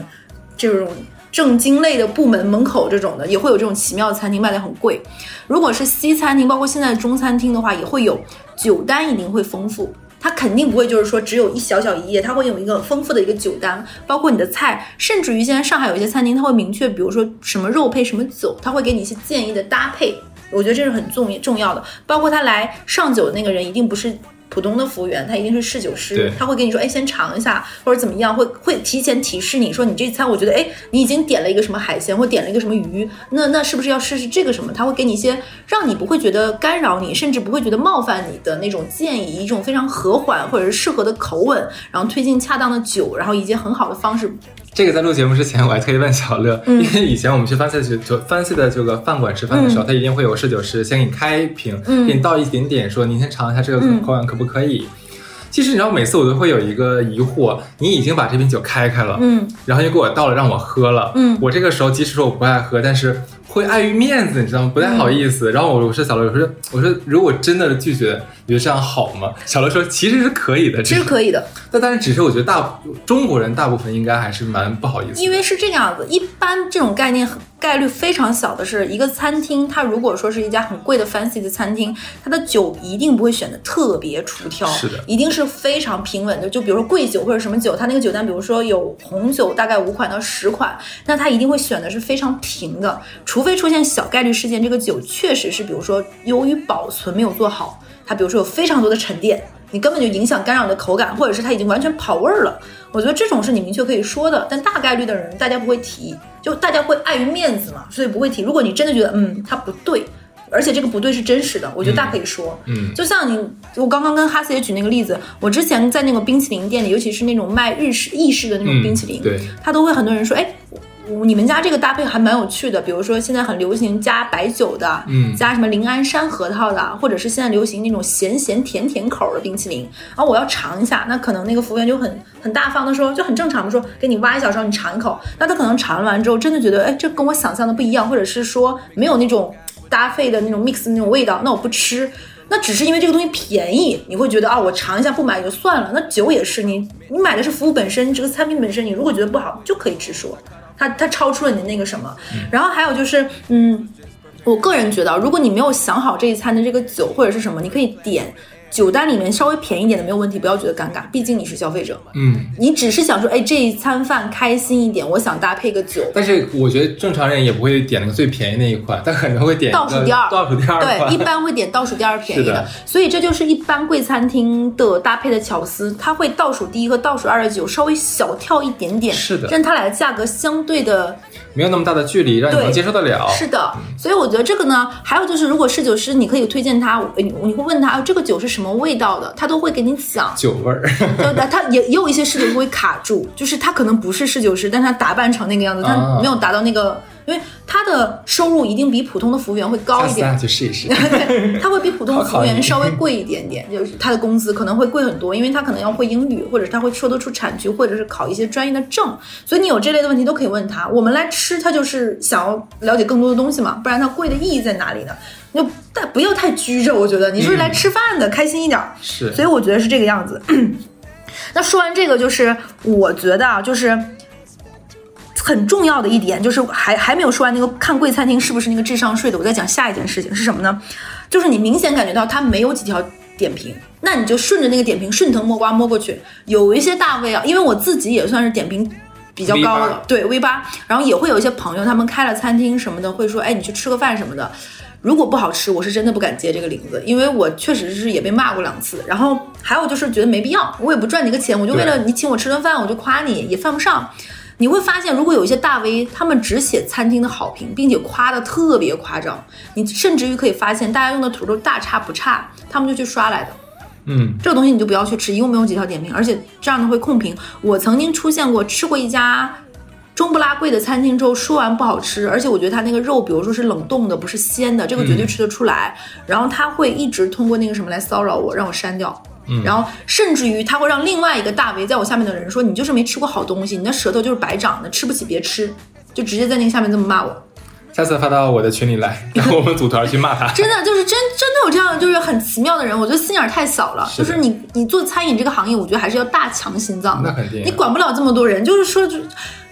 B: 这种正经类的部门门口这种的，也会有这种奇妙的餐厅，卖的很贵。如果是西餐厅，包括现在中餐厅的话，也会有酒单，一定会丰富。它肯定不会就是说只有一小小一页，它会有一个丰富的一个酒单，包括你的菜，甚至于现在上海有一些餐厅，它会明确，比如说什么肉配什么酒，它会给你一些建议的搭配。我觉得这是很重重要的，包括他来上酒的那个人一定不是普通的服务员，他一定是侍酒师，他会跟你说，哎，先尝一下或者怎么样，会会提前提示你说，你这餐我觉得，哎，你已经点了一个什么海鲜或点了一个什么鱼，那那是不是要试试这个什么？他会给你一些让你不会觉得干扰你，甚至不会觉得冒犯你的那种建议，一种非常和缓或者是适合的口吻，然后推荐恰当的酒，然后以及很好的方式。
A: 这个在录节目之前，我还特意问小乐，
B: 嗯
A: 因为以前我们去番茄就番菜的这个饭馆吃饭的时候，他一定会有侍酒师先给你开一瓶，
B: 嗯
A: 给你倒一点点，说您先尝一下这个
B: 嗯
A: 口感可不可以。其实你知道，每次我都会有一个疑惑，你已经把这瓶酒开开了，
B: 嗯
A: 然后又给我倒了让我喝了，
B: 嗯
A: 我这个时候即使说我不爱喝，但是会碍于面子，你知道吗？不太好意
B: 嗯
A: 思。然后我我说小乐，我说我说如果真的拒绝，你觉得这样好吗？小乐说其实是可以的，
B: 其实可以的，
A: 但但是只是我觉得大中国人大部分应该还是蛮不好意思，
B: 因为是这个样子，一般这种概念概率非常小的是，一个餐厅，它如果说是一家很贵的 fancy 的餐厅，它的酒一定不会选的特别出挑，
A: 是的
B: 一定是非常平稳的。就比如说贵酒或者什么酒，它那个酒单，比如说有红酒大概五款到十款，那它一定会选的是非常平的，除非出现小概率事件，这个酒确实是比如说由于保存没有做好，它比如说有非常多的沉淀。你根本就影响干扰你的口感，或者是它已经完全跑味儿了。我觉得这种是你明确可以说的，但大概率的人大家不会提，就大家会碍于面子嘛，所以不会提。如果你真的觉得嗯它不对，而且这个不对是真实的，我觉得大可以说。
A: 嗯
B: 就像你，我刚刚跟哈斯也举那个例子，我之前在那个冰淇淋店里，尤其是那种卖日式意式的那种
A: 嗯
B: 冰淇淋，
A: 对，
B: 他都会很多人说，哎。我你们家这个搭配还蛮有趣的，比如说现在很流行加白酒的，
A: 嗯
B: 加什么临安山核桃的，或者是现在流行那种咸咸甜甜口的冰淇淋，然后我要尝一下，那可能那个服务员就很很大方的说，就很正常的说，给你挖一小勺，你尝一口，那他可能尝完之后真的觉得，哎，这跟我想象的不一样，或者是说没有那种搭配的那种 mix 的那种味道，那我不吃。那只是因为这个东西便宜，你会觉得啊，我尝一下不买也就算了。那酒也是，你你买的是服务本身，这个餐品本身，你如果觉得不好，就可以直说，它它超出了你的那个什么。然后还有就是，嗯，我个人觉得，如果你没有想好这一餐的这个酒或者是什么，你可以点酒单里面稍微便宜点的没有问题，不要觉得尴尬，毕竟你是消费者嘛。
A: 嗯。
B: 你只是想说，哎，这一餐饭开心一点，我想搭配个酒，
A: 但是我觉得正常人也不会点那个最便宜那一款，他可能会点
B: 倒数第二，
A: 倒数第二。
B: 对，一般会点倒数第二便宜
A: 是的
B: 所以这就是一般贵餐厅的搭配的巧思，它会倒数第一和倒数二的酒稍微小跳一点点，
A: 是的
B: 让它俩的价格相对的
A: 没有那么大的距离，让你能接受得了。
B: 是的，所以我觉得这个呢，还有就是，如果侍酒师，你可以推荐他，你你会问他，啊这个酒是什么味道的，他都会给你讲。
A: 酒味儿，
B: 对的，他也也有一些侍酒师会卡住，就是他可能不是侍酒师，但他打扮成那个样子，他
A: 啊
B: 没有达到那个，因为他的收入一定比普通的服务员会高一点。
A: 去试一试。*laughs*
B: 对，他会比普通的服务员稍微贵一点点，就是他的工资可能会贵很多，因为他可能要会英语，或者他会说得出产区，或者是考一些专业的证，所以你有这类的问题都可以问他。我们来吃，他就是想要了解更多的东西嘛，不然他贵的意义在哪里呢？你就但不要太拘着，我觉得你是来吃饭的，开心一点儿。
A: 是
B: 所以我觉得是这个样子。*coughs* 那说完这个，就是我觉得啊，就是很重要的一点，就是还还没有说完那个看贵餐厅是不是那个智商税的，我在讲下一件事情是什么呢？就是你明显感觉到它没有几条点评，那你就顺着那个点评顺藤摸瓜摸过去。有一些大 V 啊，因为我自己也算是点评比较高的，对 V 八，然后也会有一些朋友他们开了餐厅什么的，会说，哎，你去吃个饭什么的。如果不好吃，我是真的不敢接这个领子，因为我确实是也被骂过两次。然后还有就是觉得没必要，我也不赚你个钱，我就为了你请我吃顿饭，我就夸你也犯不上。你会发现，如果有一些大 V，他们只写餐厅的好评，并且夸的特别夸张，你甚至于可以发现，大家用的图都大差不差，他们就去刷来的。
A: 嗯，
B: 这个东西你就不要去吃，一共没有几条点评，而且这样的会控评。我曾经出现过吃过一家中不拉贵的餐厅之后，说完不好吃，而且我觉得他那个肉，比如说是冷冻的，不是鲜的，这个绝对吃得出来。然后他会一直通过那个什么来骚扰我，让我删掉。然后甚至于他会让另外一个大 V 在我下面的人说：“你就是没吃过好东西，你的舌头就是白长的，吃不起别吃。”就直接在那个下面这么骂我。
A: 下次发到我的群里来，然 *laughs* 后我们组团去骂他。
B: 真的就是真真的有这样就是很奇妙的人，我觉得心眼太小了。就是你你做餐饮这个行业，我觉得还是要大强心脏
A: 的。那肯定。
B: 你管不了这么多人，就是说就。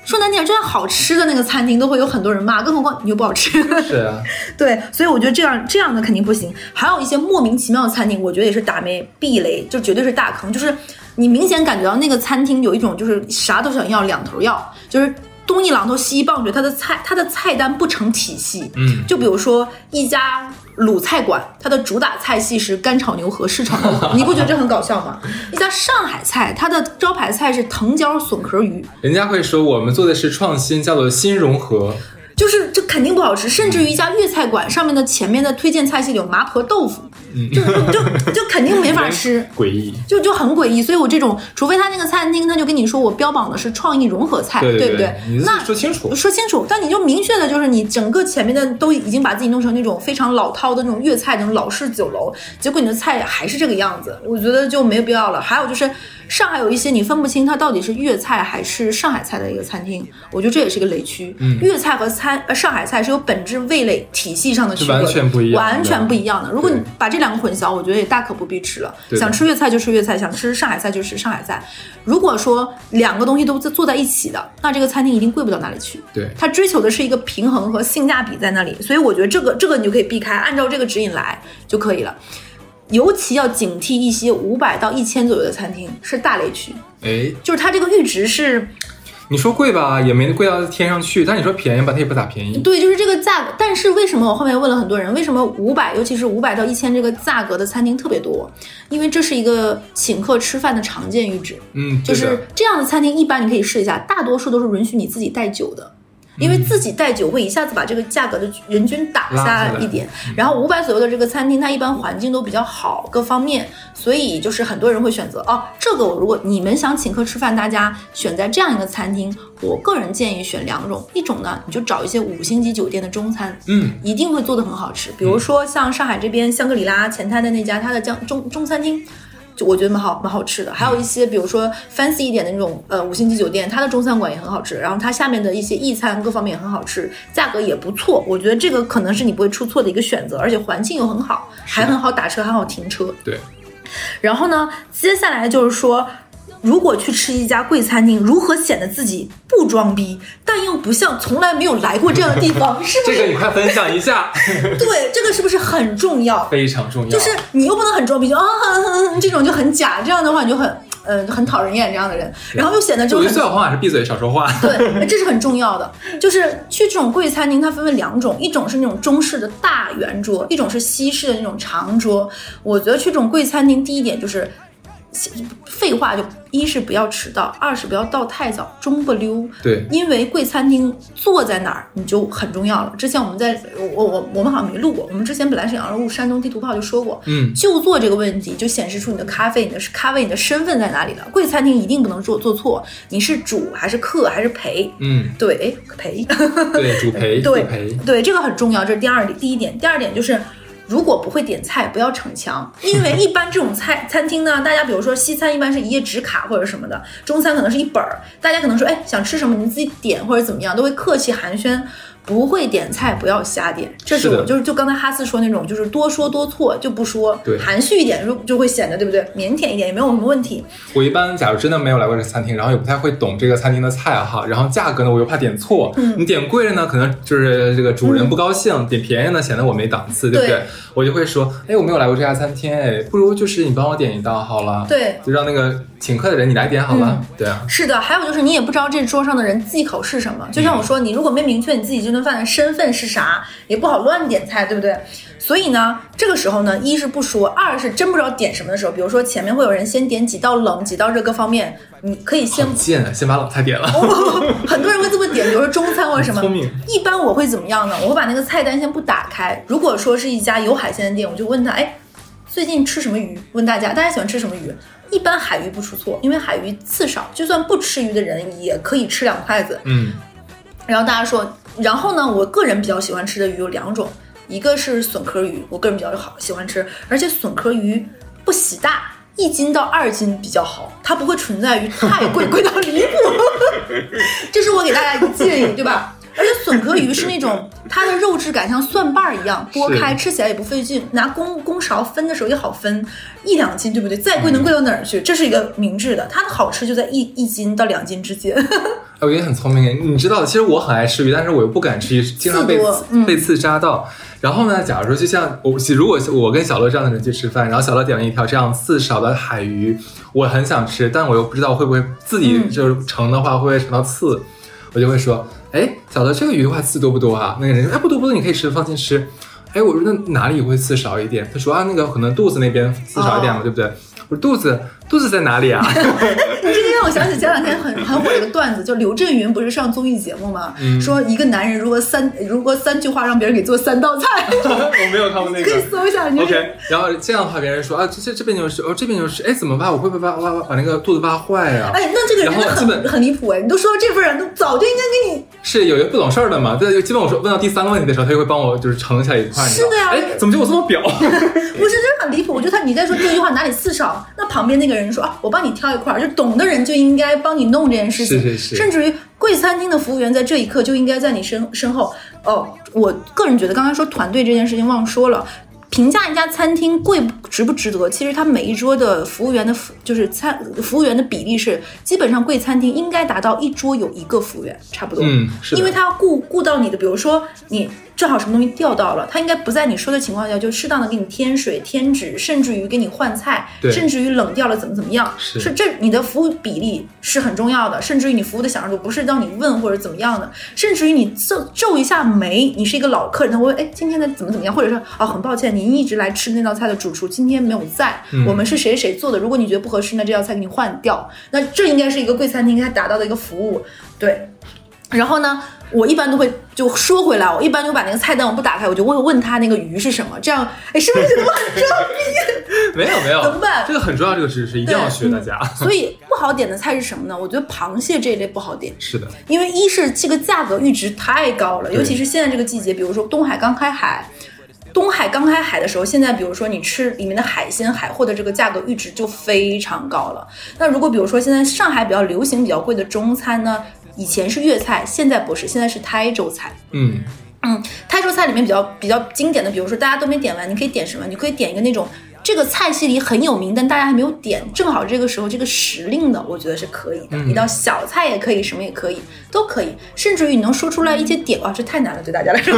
B: 说难听点，这样好吃的那个餐厅都会有很多人骂，更何况你又不好吃。
A: 是啊，*laughs*
B: 对，所以我觉得这样这样的肯定不行。还有一些莫名其妙的餐厅，我觉得也是打没避雷，就绝对是大坑。就是你明显感觉到那个餐厅有一种就是啥都想要，两头要，就是东一榔头西一棒槌，它的菜它的菜单不成体系。
A: 嗯，
B: 就比如说一家。鲁菜馆，它的主打菜系是干炒牛河、湿炒牛河，你不觉得这很搞笑吗？一家上海菜，它的招牌菜是藤椒笋壳鱼，
A: 人家会说我们做的是创新，叫做新融合。
B: 就是这肯定不好吃，甚至于一家粤菜馆上面的前面的推荐菜系里有麻婆豆腐，就就就肯定没法吃，*laughs*
A: 诡异，
B: 就就很诡异。所以我这种，除非他那个餐厅他就跟你说我标榜的是创意融合菜，
A: 对
B: 不对？那
A: 说清楚，
B: 说清楚。但你就明确的就是你整个前面的都已经把自己弄成那种非常老套的那种粤菜那种老式酒楼，结果你的菜还是这个样子，我觉得就没有必要了。还有就是。上海有一些你分不清它到底是粤菜还是上海菜的一个餐厅，我觉得这也是一个雷区。
A: 嗯，
B: 粤菜和餐呃上海菜是有本质味蕾体系上的区别，
A: 完全不一样，
B: 完全不一样的。如果你把这两个混淆，我觉得也大可不必吃了。想吃粤菜就吃粤菜，想吃上海菜就吃上海菜。如果说两个东西都在坐在一起的，那这个餐厅一定贵不到哪里去。
A: 对，
B: 它追求的是一个平衡和性价比在那里，所以我觉得这个这个你就可以避开，按照这个指引来就可以了。尤其要警惕一些五百到一千左右的餐厅，是大雷区。
A: 哎，
B: 就是它这个阈值是，
A: 你说贵吧，也没贵到天上去；但你说便宜吧，它也不咋便宜。
B: 对，就是这个价格。但是为什么我后面问了很多人，为什么五百，尤其是五百到一千这个价格的餐厅特别多？因为这是一个请客吃饭的常见阈值。
A: 嗯，
B: 就是这样的餐厅，一般你可以试一下，大多数都是允许你自己带酒的。因为自己带酒会一下子把这个价格的人均打下一点，然后五百左右的这个餐厅，它一般环境都比较好，各方面，所以就是很多人会选择哦，这个我如果你们想请客吃饭，大家选在这样一个餐厅，我个人建议选两种，一种呢，你就找一些五星级酒店的中餐，
A: 嗯，
B: 一定会做的很好吃，比如说像上海这边香格里拉前滩的那家，它的江中中餐厅。就我觉得蛮好蛮好吃的，还有一些比如说 fancy 一点的那种呃五星级酒店，它的中餐馆也很好吃，然后它下面的一些意餐各方面也很好吃，价格也不错，我觉得这个可能是你不会出错的一个选择，而且环境又很好，还很好打车，还好停车。
A: 对，
B: 然后呢，接下来就是说。如果去吃一家贵餐厅，如何显得自己不装逼，但又不像从来没有来过这样的地方？*laughs* 是不
A: 是？这个你快分享一下。*laughs*
B: 对，这个是不是很重要？
A: 非常重要。
B: 就是你又不能很装逼，就啊这种就很假，这样的话你就很呃很讨人厌这样的人，然后又显得就。
A: 我觉得最好方法是闭嘴少说话。
B: 对，这是很重要的。就是去这种贵餐厅，它分为两种，一种是那种中式的大圆桌，一种是西式的那种长桌。我觉得去这种贵餐厅，第一点就是。废话，就一是不要迟到，二是不要到太早，中不溜。
A: 对，
B: 因为贵餐厅坐在哪儿你就很重要了。之前我们在我我我们好像没录过，我们之前本来是羊肉路山东地图炮就说过，
A: 嗯，
B: 就坐这个问题就显示出你的咖啡，你的咖位，你的身份在哪里了。贵餐厅一定不能做做错，你是主还是客还是陪？
A: 嗯，
B: 对，陪，
A: 对，主陪，*laughs*
B: 对
A: 陪，
B: 对，这个很重要，这是第二点，第一点，第二点就是。如果不会点菜，不要逞强，因为 *laughs* 一般这种菜餐厅呢，大家比如说西餐一般是一页纸卡或者什么的，中餐可能是一本儿，大家可能说，哎，想吃什么你自己点或者怎么样，都会客气寒暄。不会点菜不要瞎点，这是我就是就刚才哈斯说那种，就是多说多错就不说，
A: 对。
B: 含蓄一点就就会显得对不对？腼腆一点也没有什么问题。
A: 我一般假如真的没有来过这个餐厅，然后也不太会懂这个餐厅的菜哈，然后价格呢我又怕点错，
B: 嗯。
A: 你点贵了呢，可能就是这个主人不高兴；点便宜呢，显得我没档次，对不对？
B: 对。
A: 我就会说，哎，我没有来过这家餐厅，哎，不如就是你帮我点一道好了，
B: 对。
A: 就让那个请客的人你来点好了，
B: 嗯
A: 对啊，
B: 是的，还有就是你也不知道这桌上的人忌口是什么。就像我说，你如果没明确你自己这顿饭的身份是啥，也不好乱点菜，对不对？所以呢，这个时候呢，一是不说，二是真不知道点什么的时候，比如说前面会有人先点几道冷、几道热各方面，你可以先
A: 好贱啊，先把冷菜点了，
B: 很多人会这么点，比如说中餐或者什么 *laughs*
A: 聪明。
B: 一般我会怎么样呢？我会把那个菜单先不打开。如果说是一家有海鲜的店，我就问他，哎，最近吃什么鱼？问大家，大家喜欢吃什么鱼？一般海鱼不出错，因为海鱼刺少，就算不吃鱼的人也可以吃两筷子。
A: 嗯，
B: 然后大家说，然后呢，我个人比较喜欢吃的鱼有两种，一个是笋壳鱼，我个人比较好喜欢吃，而且笋壳鱼不喜大，一斤到二斤比较好，它不会存在于太贵贵到离谱，*laughs* 这是我给大家一个建议，对吧？而且笋壳鱼是那种 *laughs* 它的肉质感像蒜瓣儿一样，剥开吃起来也不费劲，拿公公勺分的时候也好分，一两斤对不对？再贵能贵到哪儿去？这是一个明智的，它的好吃就在一一斤到两斤之间。*laughs*
A: 哎，我觉得很聪明。你知道，其实我很爱吃鱼，但是我又不敢吃鱼，经常被被刺扎到。然后呢，假如说就像我，如果我跟小乐这样的人去吃饭，然后小乐点了一条这样刺少的海鱼，我很想吃，但我又不知道会不会自己
B: 嗯
A: 就是盛的话会不会盛到刺，我就会说，哎，小的这个鱼的话刺多不多啊？那个人说，哎，不多不多，你可以吃，放心吃。哎，我说那哪里会刺少一点？他说啊，那个可能肚子那边刺少一点嘛，
B: 哦
A: 对不对？我说肚子肚子在哪里啊？*laughs*
B: 你这个让我想起前两天很很火的一个段子，就刘震云不是上综艺节目吗？
A: 嗯
B: 说一个男人如果三如果三句话让别人给做三道菜，*laughs*
A: 我没有看过那个
B: 可以
A: 个。
B: 搜一下。你就是
A: OK，然后这样的话，别人说啊，这这这边就是，哦这边就是，哎，怎么办？我会不会把把把把那个肚子挖坏呀、
B: 哎，那这个人真的
A: 然后基本
B: 很很离谱哎！你都说到这份儿上，都早就应该给你
A: 是有一个不懂事儿的嘛，对，基本我说问到第三个问题的时候，他就会帮我就是盛起来一块，
B: 是的呀
A: 哎，怎么就我这么表？*laughs*
B: 不是，真的很离谱。我觉得他你在说这句话哪里刺少，那旁边那个人说啊，我帮你挑一块儿，就懂的人就应该帮你弄这件事情。
A: 是是是
B: 甚至于贵餐厅的服务员在这一刻就应该在你身身后。哦，我个人觉得刚刚说团队这件事情忘说了。评价一家餐厅贵不值不值得，其实它每一桌的服务员的服就是餐服务员的比例是，基本上贵餐厅应该达到一桌有一个服务员，差不多。
A: 嗯是的。
B: 因为他要顾顾到你的，比如说你正好什么东西掉到了，他应该不在你说的情况下就适当的给你添水添纸，甚至于给你换菜，甚至于冷掉了怎么怎么样，
A: 是。
B: 这你的服务比例是很重要的，甚至于你服务的享受度不是让你问或者怎么样的，甚至于你皱皱一下眉，你是一个老客人，他会问哎今天的怎么怎么样，或者说啊很抱歉您一直来吃那道菜的主厨今天没有在，
A: 嗯
B: 我们是谁谁做的，如果你觉得不合适，那这道菜给你换掉，那这应该是一个贵餐厅应该达到的一个服务，对。然后呢，我一般都会就说回来，我一般就把那个菜单我不打开，我就问问他那个鱼是什么，这样，哎，是不是觉得我很装逼？
A: 没 *laughs* 有没有，
B: 怎么办
A: 这个很重要，这个知识一定要学，大家。
B: 所以不好点的菜是什么呢？我觉得螃蟹这一类不好点，
A: 是的，
B: 因为一是这个价格阈值太高了，尤其是现在这个季节，比如说东海刚开海。东海刚开海的时候，现在比如说你吃里面的海鲜、海货的这个价格阈值就非常高了。那如果比如说现在上海比较流行、比较贵的中餐呢，以前是粤菜，现在不是，现在是台州菜。
A: 嗯，
B: 嗯，台州菜里面比较比较经典的，比如说大家都没点完，你可以点什么？你可以点一个那种这个菜系里很有名，但大家还没有点，正好这个时候这个时令的，我觉得是可以的。一道小菜也可以，什么也可以，都可以，甚至于你能说出来一些点，哇，这太难了，对大家来说。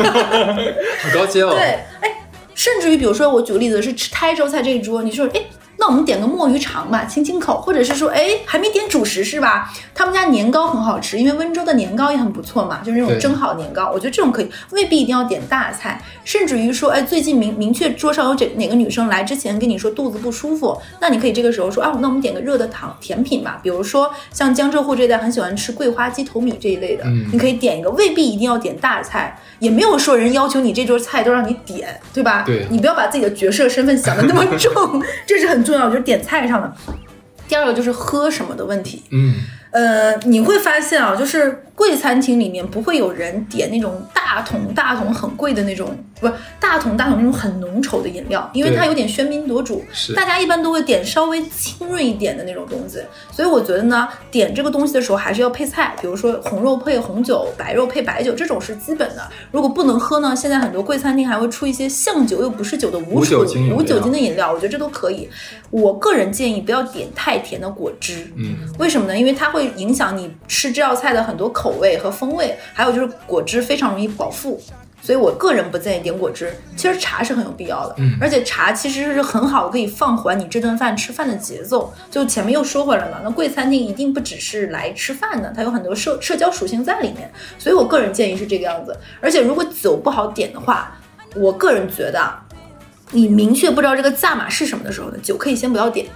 B: *laughs*
A: 很高阶哦。
B: 对，哎，甚至于比如说我举个例子是吃台州菜这一桌，你说哎。那我们点个墨鱼肠吧，清清口，或者是说，哎，还没点主食是吧？他们家年糕很好吃，因为温州的年糕也很不错嘛，就是那种蒸好年糕，我觉得这种可以，未必一定要点大菜，甚至于说，哎，最近明明确桌上有这哪个女生来之前跟你说肚子不舒服，那你可以这个时候说，啊，那我们点个热的糖甜品吧，比如说像江浙沪这一带很喜欢吃桂花鸡头米这一类的，
A: 嗯
B: 你可以点一个，未必一定要点大菜，也没有说人要求你这桌菜都让你点，对吧？
A: 对
B: 你不要把自己的角色身份想的那么重，*laughs* 这是很重要，就是点菜上的。第二个就是喝什么的问题，
A: 嗯，
B: 呃，你会发现啊，就是贵餐厅里面不会有人点那种大大桶大桶很贵的那种，不是大桶大桶那种很浓稠的饮料，因为它有点喧宾夺主，大家一般都会点稍微清润一点的那种东西。所以我觉得呢，点这个东西的时候还是要配菜，比如说红肉配红酒，白肉配白酒，这种是基本的。如果不能喝呢，现在很多贵餐厅还会出一些像酒又不是酒的无酒精无酒精的饮料，我觉得这都可以。我个人建议不要点太甜的果汁，
A: 嗯，
B: 为什么呢？因为它会影响你吃这道菜的很多口味和风味，还有就是果汁非常容易饱腹。所以我个人不建议点果汁，其实茶是很有必要的，
A: 嗯，
B: 而且茶其实是很好可以放缓你这顿饭吃饭的节奏。就前面又说回来了，那贵餐厅一定不只是来吃饭的，它有很多社社交属性在里面。所以我个人建议是这个样子。而且如果酒不好点的话，我个人觉得，你明确不知道这个价码是什么的时候呢，酒可以先不要点。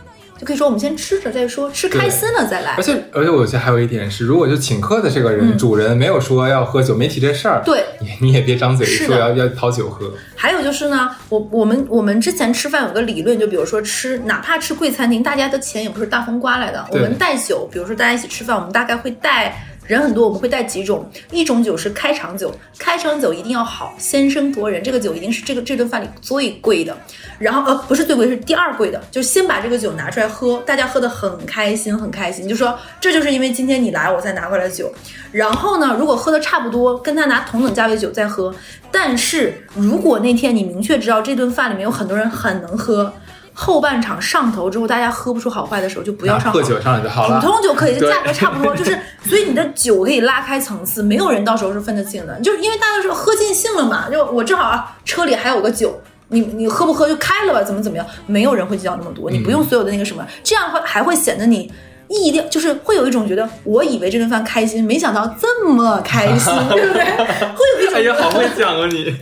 B: 就可以说我们先吃着再说，吃开心了再来。
A: 而且而且，我觉得还有一点是，如果就请客的这个人主人没有说要喝酒，没提这事儿，
B: 对，
A: 你你也别张嘴说要要讨酒喝。
B: 还有就是呢，我我们我们之前吃饭有个理论，就比如说吃，哪怕吃贵餐厅，大家的钱也不是大风刮来的。我们带酒，比如说大家一起吃饭，我们大概会带。人很多，我们会带几种，一种酒是开场酒，开场酒一定要好，先声夺人，这个酒一定是这个这顿饭里最贵的，然后呃不是最贵，是第二贵的，就先把这个酒拿出来喝，大家喝的很开心很开心，就说这就是因为今天你来我才拿回来的酒，然后呢，如果喝的差不多，跟他拿同等价位酒再喝，但是如果那天你明确知道这顿饭里面有很多人很能喝。后半场上头之后，大家喝不出好坏的时候，就不要上。
A: 喝酒上来就好了。
B: 普通酒可以，就价格差不多，就是 *laughs* 所以你的酒可以拉开层次，没有人到时候是分得清的，就是因为大家说喝尽兴了嘛。就我正好啊，车里还有个酒，你你喝不喝就开了吧，怎么怎么样，没有人会计较那么多，你不用所有的那个什么，这样会还会显得你意料就是会有一种觉得，我以为这顿饭开心，没想到这么开心，*laughs* 对不对？会有一种
A: 哎呀，好会讲啊你。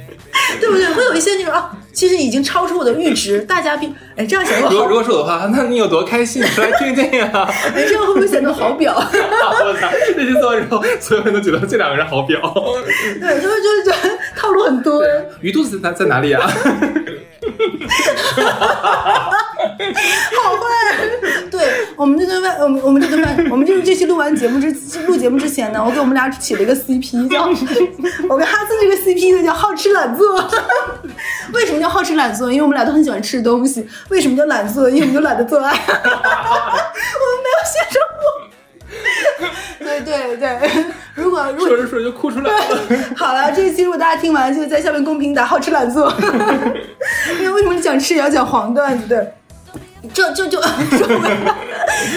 A: *laughs*
B: 对不对？会有一些那种啊，其实已经超出我的阈值。*laughs* 大家并哎，这样显得
A: 如果如果是我的话，那你有多开心？说来听听呀。*laughs*
B: 哎，这样会不会显得好表？
A: 我操！这句做完之后，所有人都觉得这两个人好表。
B: 对，他们就是觉得套路很多。
A: 鱼肚子在在哪里啊？
B: 哈哈哈好坏，对我们这顿饭，我们我们这顿饭，我们就是这期录完节目之录节目之前呢，我给我们俩起了一个 CP，叫我跟哈斯这个 CP 呢叫好吃懒做。为什么叫好吃懒做？因为我们俩都很喜欢吃东西。为什么叫懒做？因为我们就懒得做爱。*laughs* 我们没有性生活。*laughs* 对对对，如果如果
A: 说着说着就哭出来了。*laughs*
B: 好了，这一期如果大家听完，就在下面公屏打“好吃懒做”。*laughs* 因为为什么你讲吃也要讲黄段子？对，这就就说回来，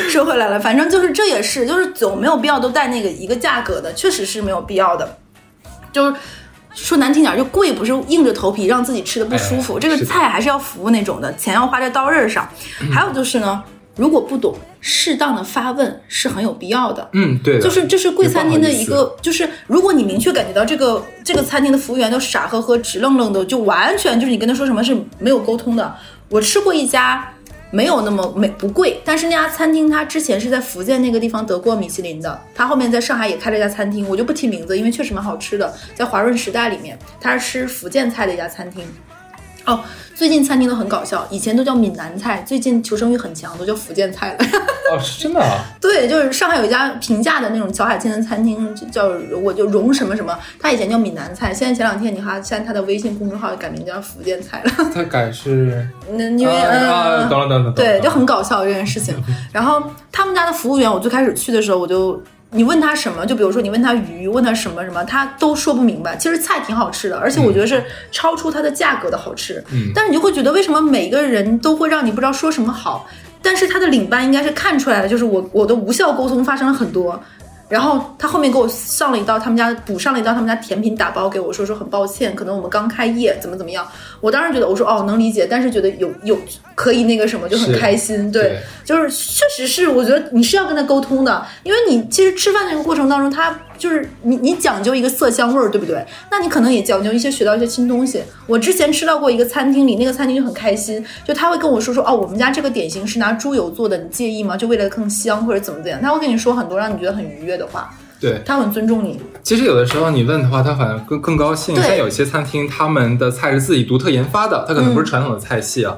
B: 说回来了，反正就是这也是，就是酒没有必要都带那个一个价格的，确实是没有必要的。就是说难听点，就贵不是硬着头皮让自己吃的不舒服，这个菜还是要服务那种的，钱要花在刀刃上。还有就是呢。如果不懂，适当的发问是很有必要的。
A: 嗯，对，
B: 就是这是贵餐厅的一个，就是如果你明确感觉到这个这个餐厅的服务员都傻呵呵、直愣愣的，就完全就是你跟他说什么是没有沟通的。我吃过一家没有那么没不贵，但是那家餐厅他之前是在福建那个地方得过米其林的，他后面在上海也开了一家餐厅，我就不提名字，因为确实蛮好吃的，在华润时代里面，他是吃福建菜的一家餐厅。哦。最近餐厅都很搞笑，以前都叫闽南菜，最近求生欲很强，都叫福建菜了。*laughs*
A: 哦，是真的啊？
B: 对，就是上海有一家平价的那种小海鲜的餐厅，叫我就荣什么什么，他以前叫闽南菜，现在前两天你看，现在他的微信公众号改名叫福建菜了。*laughs*
A: 他改是？
B: 那因为嗯，
A: 等了
B: 对，就很搞笑这件事情。然后他们家的服务员，我最开始去的时候我就。你问他什么？就比如说你问他鱼，问他什么什么，他都说不明白。其实菜挺好吃的，而且我觉得是超出它的价格的好吃。
A: 嗯，
B: 但是你就会觉得为什么每个人都会让你不知道说什么好？但是他的领班应该是看出来了，就是我我的无效沟通发生了很多。然后他后面给我上了一道他们家补上了一道他们家甜品打包给我，说说很抱歉，可能我们刚开业，怎么怎么样。我当时觉得我说哦能理解，但是觉得有有可以那个什么就很开心，对，就是确实是我觉得你是要跟他沟通的，因为你其实吃饭那个过程当中他。就是你，你讲究一个色香味儿，对不对？那你可能也讲究一些学到一些新东西。我之前吃到过一个餐厅里，那个餐厅就很开心，就他会跟我说说，哦，我们家这个点心是拿猪油做的，你介意吗？就为了更香或者怎么怎样，他会跟你说很多让你觉得很愉悦的话。
A: 对
B: 他很尊重你。
A: 其实有的时候你问的话，他反而更更高兴。像有些餐厅，他们的菜是自己独特研发的，他可能不是传统的菜系啊。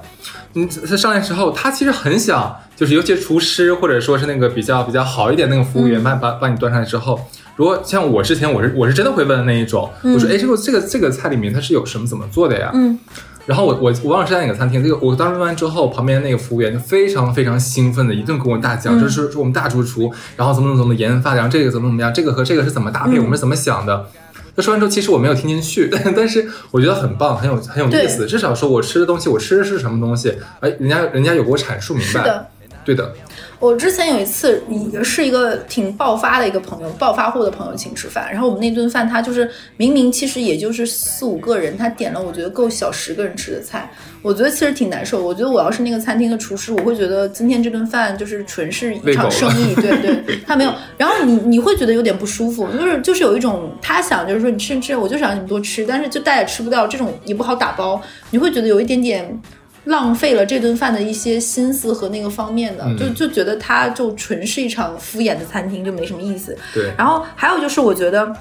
A: 嗯，他上来之后，他其实很想就是尤其是厨师或者说是那个比较比较好一点那个服务员，把把把你端上来之后，如果像我之前我是我是真的会问的那一种，我说哎这个这个这个菜里面它是有什么怎么做的呀？
B: 嗯。
A: 然后我我我忘了是在哪个餐厅，这个我当时问完之后，旁边那个服务员就非常非常兴奋的一顿跟我大讲，就是说我们大主厨，然后怎么怎么怎么研发，然后这个怎么怎么样，这个和这个是怎么搭配，我们是怎么想的。他说完之后，其实我没有听进去，*laughs* 但是我觉得很棒，很有很有意思。至少说我吃的东西，我吃的是什么东西，哎，人家人家有给我阐述明白。对的。
B: 我之前有一次，是一个挺爆发的一个朋友，暴发户的朋友请吃饭，然后我们那顿饭他就是明明其实也就是四五个人，他点了我觉得够小十个人吃的菜，我觉得其实挺难受。我觉得我要是那个餐厅的厨师，我会觉得今天这顿饭就是纯是一场生意，对对，他没有。然后你你会觉得有点不舒服，就是就是有一种他想就是说你吃吃，我就想让你多吃，但是就大家吃不掉，这种也不好打包，你会觉得有一点点。浪费了这顿饭的一些心思和那个方面的，就就觉得它就纯是一场敷衍的餐厅，就没什么意思。
A: 对。
B: 然后还有就是，我觉得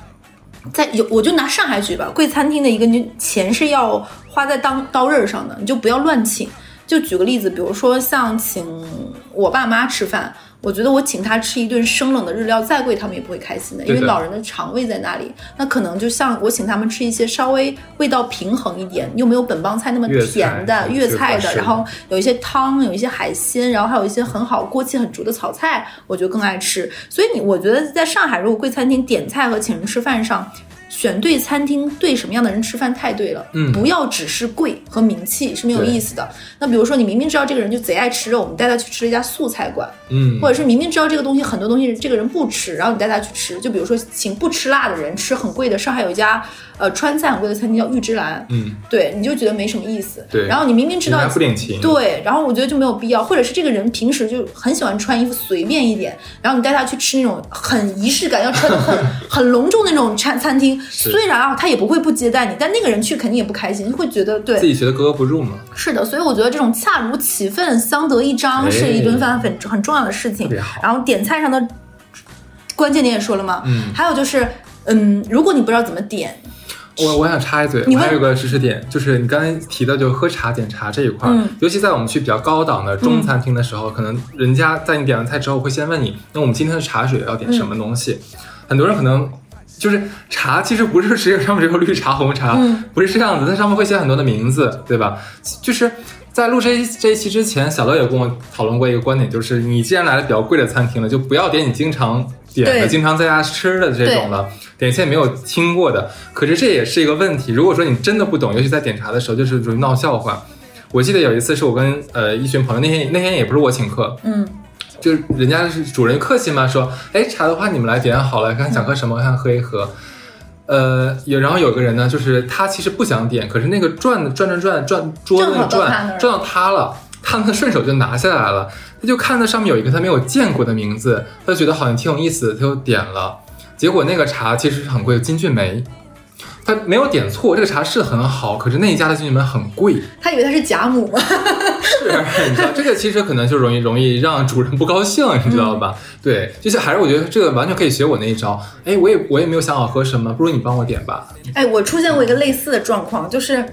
B: 在有，我就拿上海举吧，贵餐厅的一个，你钱是要花在当刀刃上的，你就不要乱请。就举个例子，比如说像请我爸妈吃饭。我觉得我请他吃一顿生冷的日料再贵，他们也不会开心的，因为老人的肠胃在那里。那可能就像我请他们吃一些稍微味道平衡一点，又没有本帮菜那么甜的粤菜的，然后有一些汤，有一些海鲜，然后还有一些很好锅气很足的炒菜，我就更爱吃。所以你我觉得在上海，如果贵餐厅点菜和请人吃饭上。选对餐厅，对什么样的人吃饭太对了。
A: 嗯，
B: 不要只是贵和名气是没有意思的。那比如说，你明明知道这个人就贼爱吃肉，我们带他去吃了一家素菜馆。
A: 嗯，
B: 或者是明明知道这个东西很多东西这个人不吃，然后你带他去吃。就比如说，请不吃辣的人吃很贵的，上海有一家。呃，川菜很贵的餐厅叫玉芝兰，
A: 嗯，
B: 对，你就觉得没什么意思，
A: 对。
B: 然后你明明知道
A: 不领情，
B: 对，然后我觉得就没有必要，或者是这个人平时就很喜欢穿衣服随便一点，然后你带他去吃那种很仪式感要穿的很很隆重那种餐餐厅，虽然啊他也不会不接待你，但那个人去肯定也不开心，会觉得对
A: 自己觉得格格不入嘛。
B: 是的，所以我觉得这种恰如其分、相得益彰是一顿饭很很重要的事情。然后点菜上的关键点也说了嘛，
A: 嗯，
B: 还有就是，嗯，如果你不知道怎么点。
A: 我我想插一嘴，我还有个知识点，就是你刚才提到就喝茶点茶这一块，尤其在我们去比较高档的中餐厅的时候，可能人家在你点完菜之后会先问你，那我们今天的茶水要点什么东西？很多人可能就是茶其实不是只有上面只有绿茶红茶，不是这样子，它上面会写很多的名字，对吧？就是在录这一这一期之前，小乐也跟我讨论过一个观点，就是你既然来了比较贵的餐厅了，就不要点你经常。点的经常在家吃的这种了，点一些没有听过的，可是这也是一个问题。如果说你真的不懂，尤其在点茶的时候，就是属于闹笑话。我记得有一次是我跟呃一群朋友，那天那天也不是我请客，
B: 嗯，
A: 就是人家是主人客气嘛，说哎茶的话你们来点好了，看想喝什么，看喝一喝。呃，有然后有个人呢，就是他其实不想点，可是那个转转转转转桌子转转到他了。他呢顺手就拿下来了，他就看到上面有一个他没有见过的名字，他就觉得好像挺有意思，他就点了。结果那个茶其实是很贵的金骏眉，他没有点错，这个茶是很好，可是那一家的金骏眉很贵。
B: 他以为他是贾母吗？*laughs*
A: 是，你知道这个其实可能就容易容易让主人不高兴，你知道吧？对，就是还是我觉得这个完全可以学我那一招。哎，我也我也没有想好喝什么，不如你帮我点吧。
B: 哎，我出现过一个类似的状况，就是。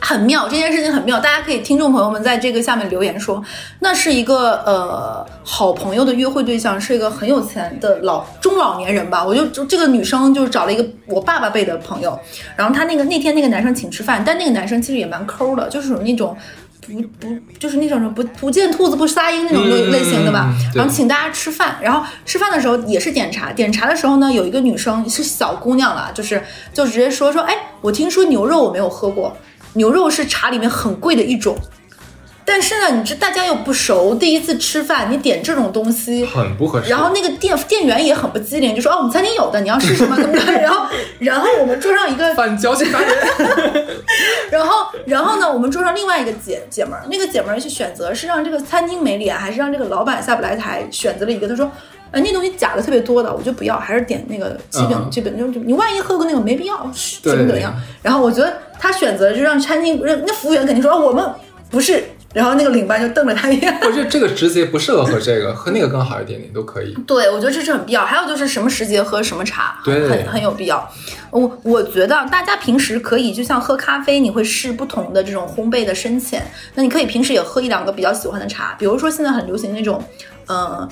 B: 很妙，这件事情很妙，大家可以听众朋友们在这个下面留言说，那是一个呃好朋友的约会对象，是一个很有钱的老中老年人吧。我就就这个女生就找了一个我爸爸辈的朋友，然后他那个那天那个男生请吃饭，但那个男生其实也蛮抠的，就是那种不不就是那种什么不不见兔子不撒鹰那种类类型的吧。然后请大家吃饭，然后吃饭的时候也是点茶，点茶的时候呢，有一个女生是小姑娘了，就是就直接说说，哎，我听说牛肉我没有喝过。牛肉是茶里面很贵的一种，但是呢，你这大家又不熟，第一次吃饭，你点这种东西
A: 很不合适。
B: 然后那个店店员也很不机灵，就说：“哦，我们餐厅有的，你要试试吗？”对不对？然后，然后我们桌上一个
A: 反矫情达人，
B: 然后，然后呢，我们桌上另外一个姐姐们儿，那个姐们儿去选择是让这个餐厅没脸，还是让这个老板下不来台？选择了一个，她说。哎，那东西假的特别多的，我就不要，还是点那个基本基本就就你万一喝个那个没必要，怎么怎么样？然后我觉得他选择就让餐厅，那服务员肯定说，哦，我们不是然后那个领班就瞪了他一眼。
A: 我觉得这个时节不适合喝这个，喝那个更好一点点都可以。*laughs*
B: 对，我觉得这是很必要。还有就是什么时节喝什么茶，
A: 对
B: 很很有必要。我我觉得大家平时可以就像喝咖啡，你会试不同的这种烘焙的深浅，那你可以平时也喝一两个比较喜欢的茶，比如说现在很流行那种，呃。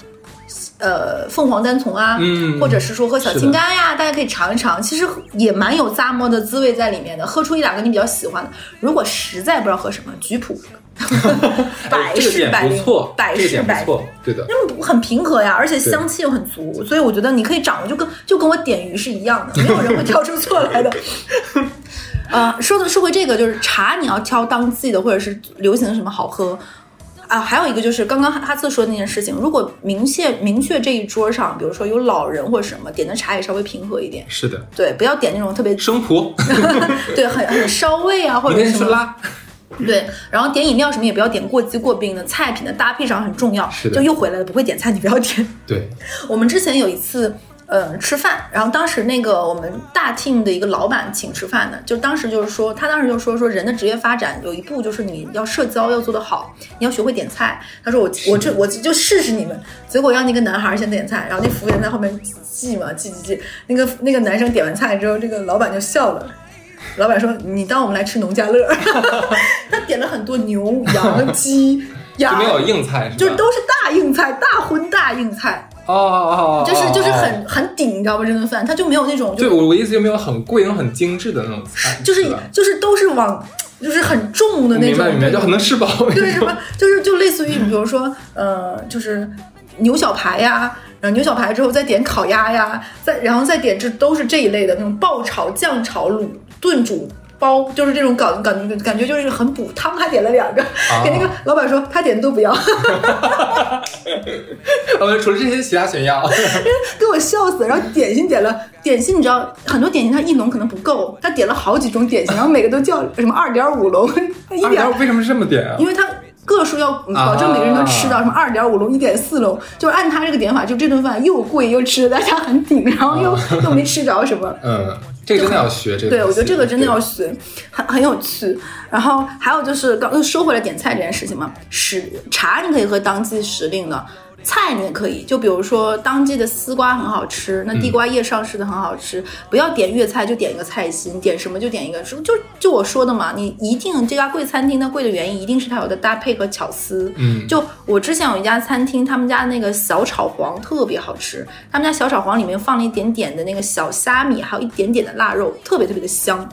B: 呃，凤凰单丛啊，
A: 嗯
B: 或者是说喝小青柑呀，大家可以尝一尝，其实也蛮有咂摸的滋味在里面的。喝出一两个你比较喜欢的，如果实在不知道喝什么，菊普，*laughs* 百
A: 这个点
B: 试百灵
A: 错，，
B: 百
A: 这个
B: 试百灵。
A: 对的。
B: 那么很平和呀，而且香气又很足，所以我觉得你可以掌握，就跟就跟我点鱼是一样的，没有人会挑出错来的。*laughs* 呃，说的说回这个，就是茶你要挑当季的，或者是流行的什么好喝啊。还有一个就是刚刚哈次说的那件事情，如果明确明确这一桌上，比如说有老人或者什么，点的茶也稍微平和一点，
A: 是的，
B: 对，不要点那种特别
A: 生普，*laughs*
B: 对很很烧味啊，或者什么。
A: 拉。
B: 对，然后点饮料什么也不要点过激过冰的，菜品的搭配上很重要。
A: 是的
B: 就又回来了，不会点菜你不要点。
A: 对，
B: 我们之前有一次，呃，吃饭，然后当时那个我们大厅的一个老板请吃饭的，就当时就是说，他当时就说说人的职业发展有一步就是你要社交要做得好，你要学会点菜。他说我我这我就试试你们，结果让那个男孩先点菜，然后那服务员在后面记嘛记记记，那个那个男生点完菜之后，这个老板就笑了。老板说：“你当我们来吃农家乐。*laughs* ”他点了很多牛、羊、鸡、鸭，
A: 没有硬菜是吧？
B: 就是都是大硬菜，大荤大硬菜。
A: 哦哦哦，
B: 就是就是
A: 哦
B: 很很顶，你知道吧？这顿饭它就没有那种
A: 对
B: 就
A: 我我意思就没有很贵、那种很精致的那种菜，
B: 就是就是都是往就是很重的那种，
A: 明白明白，就很能吃饱。
B: 对什么就是就类似于比如说呃就是牛小排呀。然后牛小排之后再点烤鸭呀，再然后再点这都是这一类的那种爆炒、酱炒、卤炖煮。包就是这种感感觉感觉就是很补汤，还点了两个，
A: 啊 *laughs*
B: 给那个老板说他点的都不要，*laughs*
A: 我们，除了这些其他选要，*laughs*
B: 给我笑死。然后点心点了点心，你知道很多点心它一笼可能不够，他点了好几种点心，然后每个都叫什么二点五笼，一
A: 二
B: 点
A: 点为什么是这么点啊？
B: 因为他个数要保证每个人都吃到，什么二点五笼、一点四笼，就是按他这个点法，就这顿饭又贵又吃的大家很顶，然后又又没吃着什么。
A: 嗯，这个真的要学这个。
B: 对，我觉得这个真的要学，很很有趣。然后还有就是刚又说回来点菜这件事情嘛，时茶你可以喝当季时令的。菜你也可以，就比如说当季的丝瓜很好吃，那地瓜叶上市的很好吃，不要点粤菜就点一个菜心，点什么就点一个，就就就我说的嘛，你一定这家贵餐厅它贵的原因一定是它有的搭配和巧思。
A: 嗯
B: 就我之前有一家餐厅，他们家那个小炒黄特别好吃，他们家小炒黄里面放了一点点的那个小虾米，还有一点点的腊肉，特别特别的香。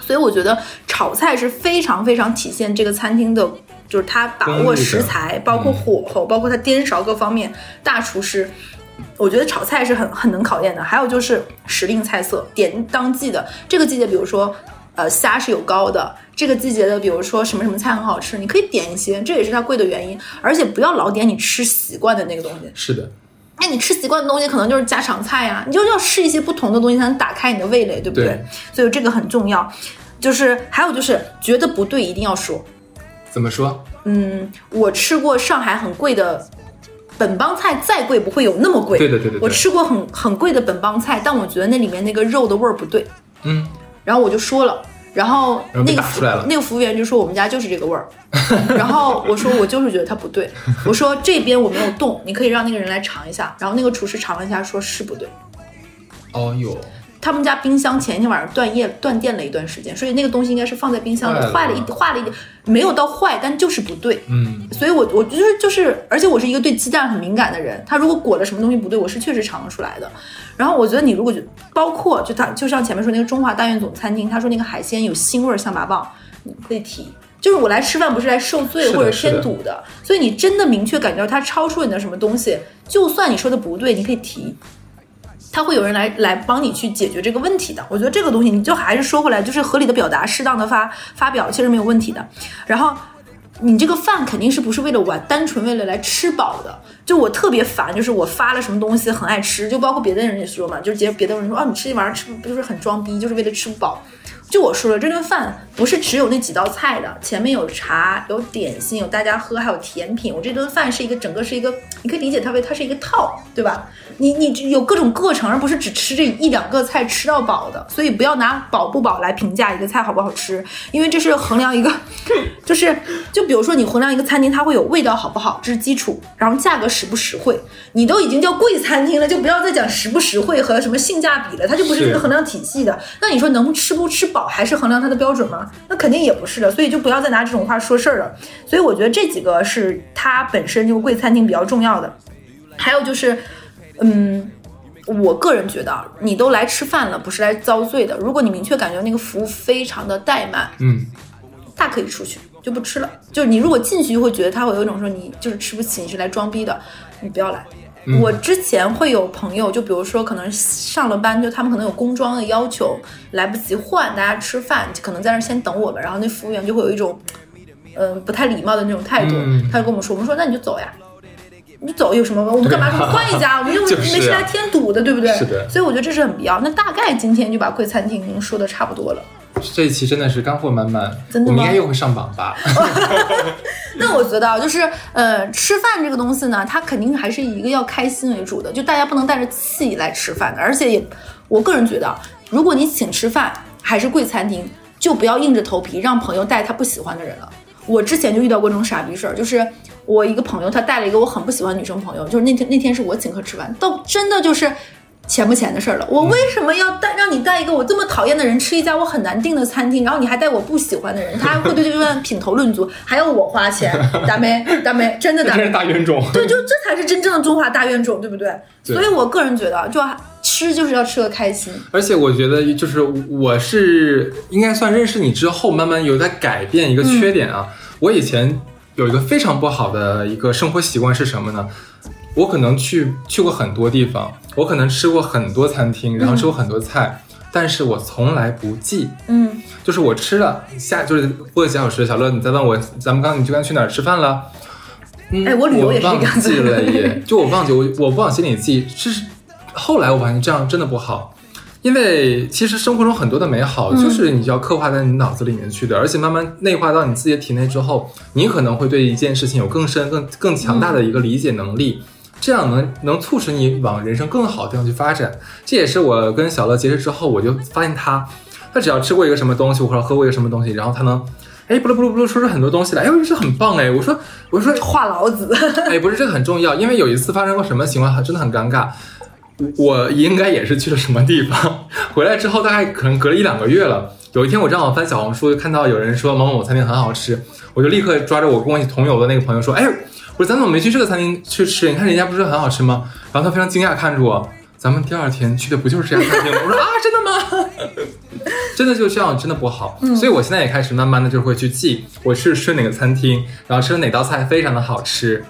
B: 所以我觉得炒菜是非常非常体现这个餐厅的，就是他把握食材，包括火候，包括他颠勺各方面，大厨师。我觉得炒菜是很很能考验的。还有就是时令菜色，点当季的。这个季节，比如说，呃，虾是有膏的。这个季节的，比如说什么什么菜很好吃，你可以点一些，这也是它贵的原因。而且不要老点你吃习惯的那个东西。
A: 是的，
B: 那你吃习惯的东西可能就是家常菜呀、你就要试一些不同的东西，才能打开你的味蕾，对不对？
A: 对
B: 所以这个很重要。就是还有就是觉得不对一定要说。
A: 怎么说？
B: 嗯，我吃过上海很贵的本帮菜，再贵不会有那么贵。
A: 对的对的对
B: 我吃过很很贵的本帮菜，但我觉得那里面那个肉的味儿不对，
A: 嗯，
B: 然后我就说了。然后那个那个服务员就说我们家就是这个味儿，*laughs* 然后我说我就是觉得它不对，我说这边我没有动，你可以让那个人来尝一下。然后那个厨师尝了一下，说是不对。
A: 哦哟，
B: 他们家冰箱前一天晚上断业断电了一段时间，所以那个东西应该是放在冰箱里
A: 坏了
B: 一坏了一点，没有到坏，但就是不对。
A: 嗯，
B: 所以我我就是就是，而且我是一个对鸡蛋很敏感的人，他如果裹了什么东西不对，我是确实尝得出来的。然后我觉得你如果就包括就他就像前面说那个中华大院总餐厅，他说那个海鲜有腥味儿象拔蚌，你可以提。就是我来吃饭不是来受罪或者添堵的，所以你真的明确感觉到它超出你的什么东西，就算你说的不对，你可以提。他会有人来来帮你去解决这个问题的。我觉得这个东西，你就还是说回来，就是合理的表达，适当的发发表，其实没有问题的。然后。你这个饭肯定是不是为了我，单纯为了来吃饱的？就我特别烦，就是我发了什么东西很爱吃，就包括别的人也说嘛，就是别别的人说啊，你吃这玩意儿吃不就是很装逼，就是为了吃不饱。就我说了，这顿饭不是只有那几道菜的，前面有茶、有点心、有大家喝，还有甜品。我这顿饭是一个整个是一个，你可以理解它为它是一个套，对吧？你你有各种过程，而不是只吃这一两个菜吃到饱的。所以不要拿饱不饱来评价一个菜好不好吃，因为这是衡量一个，*laughs* 就是就比如说你衡量一个餐厅，它会有味道好不好，这是基础，然后价格实不实惠。你都已经叫贵餐厅了，就不要再讲实不实惠和什么性价比了，它就不是这个衡量体系的。那你说能吃不吃饱还是衡量它的标准吗？那肯定也不是的，所以就不要再拿这种话说事儿了。所以我觉得这几个是它本身就贵餐厅比较重要的。还有就是，嗯。我个人觉得，你都来吃饭了，不是来遭罪的。如果你明确感觉那个服务非常的怠慢，
A: 嗯，
B: 大可以出去，就不吃了。就是你如果进去就会觉得他会有一种说你就是吃不起，你是来装逼的，你不要来。我之前会有朋友，就比如说可能上了班，就他们可能有工装的要求，来不及换，大家吃饭可能在那先等我们，然后那服务员就会有一种，嗯，不太礼貌的那种态度，他就跟我们说，我们说那你就走呀。你走有什么？我们干嘛说换一家？*laughs* 我们又没是来添堵的，对不对？
A: 是的。
B: 所以我觉得这是很必要。那大概今天就把贵餐厅说的差不多了。
A: 这一期真的是干货满满，
B: 真的
A: 吗？我们应该又会上榜吧？*laughs*
B: 那我觉得啊就是呃，吃饭这个东西呢，它肯定还是以一个要开心为主的，就大家不能带着气来吃饭的。而且也，我个人觉得，如果你请吃饭还是贵餐厅，就不要硬着头皮让朋友带他不喜欢的人了。我之前就遇到过这种傻逼事儿，就是。我一个朋友，他带了一个我很不喜欢女生朋友，就是那天那天是我请客吃饭，到真的就是钱不钱的事儿了。我为什么要带让你带一个我这么讨厌的人吃一家我很难订的餐厅，然后你还带我不喜欢的人，他还会对这顿品头论足，还要我花钱，*laughs* 大妹大妹，真的大
A: 大冤种。
B: 对，就这才是真正的中华大冤种，对不对？所以我个人觉得，就吃就是要吃的开心。
A: 而且我觉得，就是我是应该算认识你之后，慢慢有在改变一个缺点啊。我以前。有一个非常不好的一个生活习惯是什么呢？我可能去去过很多地方，我可能吃过很多餐厅，然后吃过很多菜，但是我从来不记。
B: 嗯，
A: 就是我吃了下，就是过几小时，小乐你再问我，咱们刚你就刚去哪儿吃饭了？
B: 哎，我旅游也是
A: 忘记了耶，*laughs* 就我忘记，我我不往心里记。是后来我发现这样真的不好。因为其实生活中很多的美好，就是你要刻画在你脑子里面去的，而且慢慢内化到你自己的体内之后，你可能会对一件事情有更深、更更强大的一个理解能力，这样能能促使你往人生更好的地方去发展。这也是我跟小乐结识之后，我就发现他，他只要吃过一个什么东西，或者喝过一个什么东西，然后他能，哎，不噜不噜不噜说出很多东西来，哎，这很棒哎，我说我说
B: 话痨子，
A: 哎，不是这个很重要，因为有一次发生过什么情况，真的很尴尬。我应该也是去了什么地方，回来之后大概可能隔了一两个月了。有一天我正好翻小红书，看到有人说某某某餐厅很好吃，我就立刻抓着我跟我同游的那个朋友说：“哎，我说咱怎么没去这个餐厅去吃？你看人家不是很好吃吗？”然后他非常惊讶看着我：“咱们第二天去的不就是这家餐厅吗？”我说：“啊，真的吗？*laughs* 真的就这样，真的不好。”所以我现在也开始慢慢的就会去记我是吃哪个餐厅，然后吃了哪道菜非常的好吃。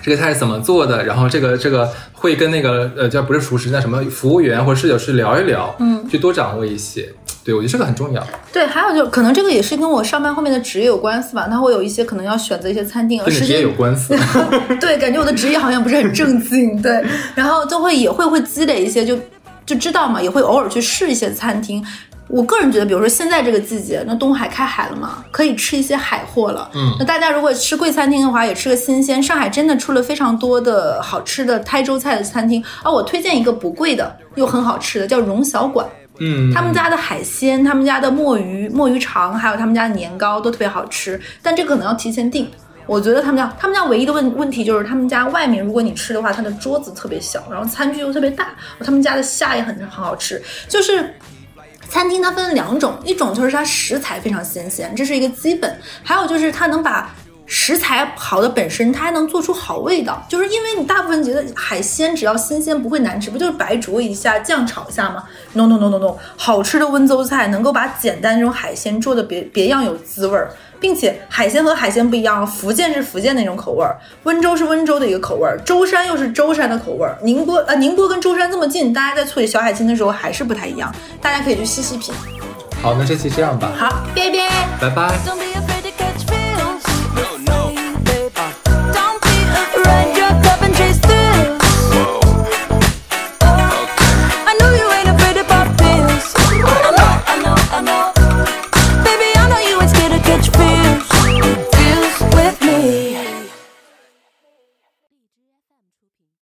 A: 这个菜是怎么做的？然后这个这个会跟那个呃叫不是厨师，那什么服务员或者侍酒师聊一聊，
B: 嗯，
A: 去多掌握一些。对我觉得这个很重要。
B: 对，还有就可能这个也是跟我上班后面的职业有关系吧。他会有一些可能要选择一些餐厅，
A: 跟职业有关系。*laughs*
B: 对，感觉我的职业好像不是很正经。对，然后就会也会会积累一些，就就知道嘛，也会偶尔去试一些餐厅。我个人觉得，比如说现在这个季节，那东海开海了嘛，可以吃一些海货了。
A: 嗯，
B: 那大家如果吃贵餐厅的话，也吃个新鲜。上海真的出了非常多的好吃的台州菜的餐厅啊，我推荐一个不贵的又很好吃的，叫荣小馆。
A: 嗯，
B: 他们家的海鲜、他们家的墨鱼、墨鱼肠，还有他们家的年糕都特别好吃，但这个可能要提前订。我觉得他们家，他们家唯一的问问题就是他们家外面，如果你吃的话，它的桌子特别小，然后餐具又特别大。他们家的虾也很很好吃，就是。餐厅它分两种，一种就是它食材非常新鲜，这是一个基本；还有就是它能把食材好的本身，它还能做出好味道。就是因为你大部分觉得海鲜只要新鲜不会难吃，不就是白灼一下、酱炒一下吗？No No No No No，好吃的温州菜能够把简单这种海鲜做的别别样有滋味儿。并且海鲜和海鲜不一样，福建是福建那种口味儿，温州是温州的一个口味儿，舟山又是舟山的口味儿，宁波呃宁波跟舟山这么近，大家在处理小海鲜的时候还是不太一样，大家可以去细细品。
A: 好，那这期这样吧。
B: 好，拜拜，
A: 拜拜。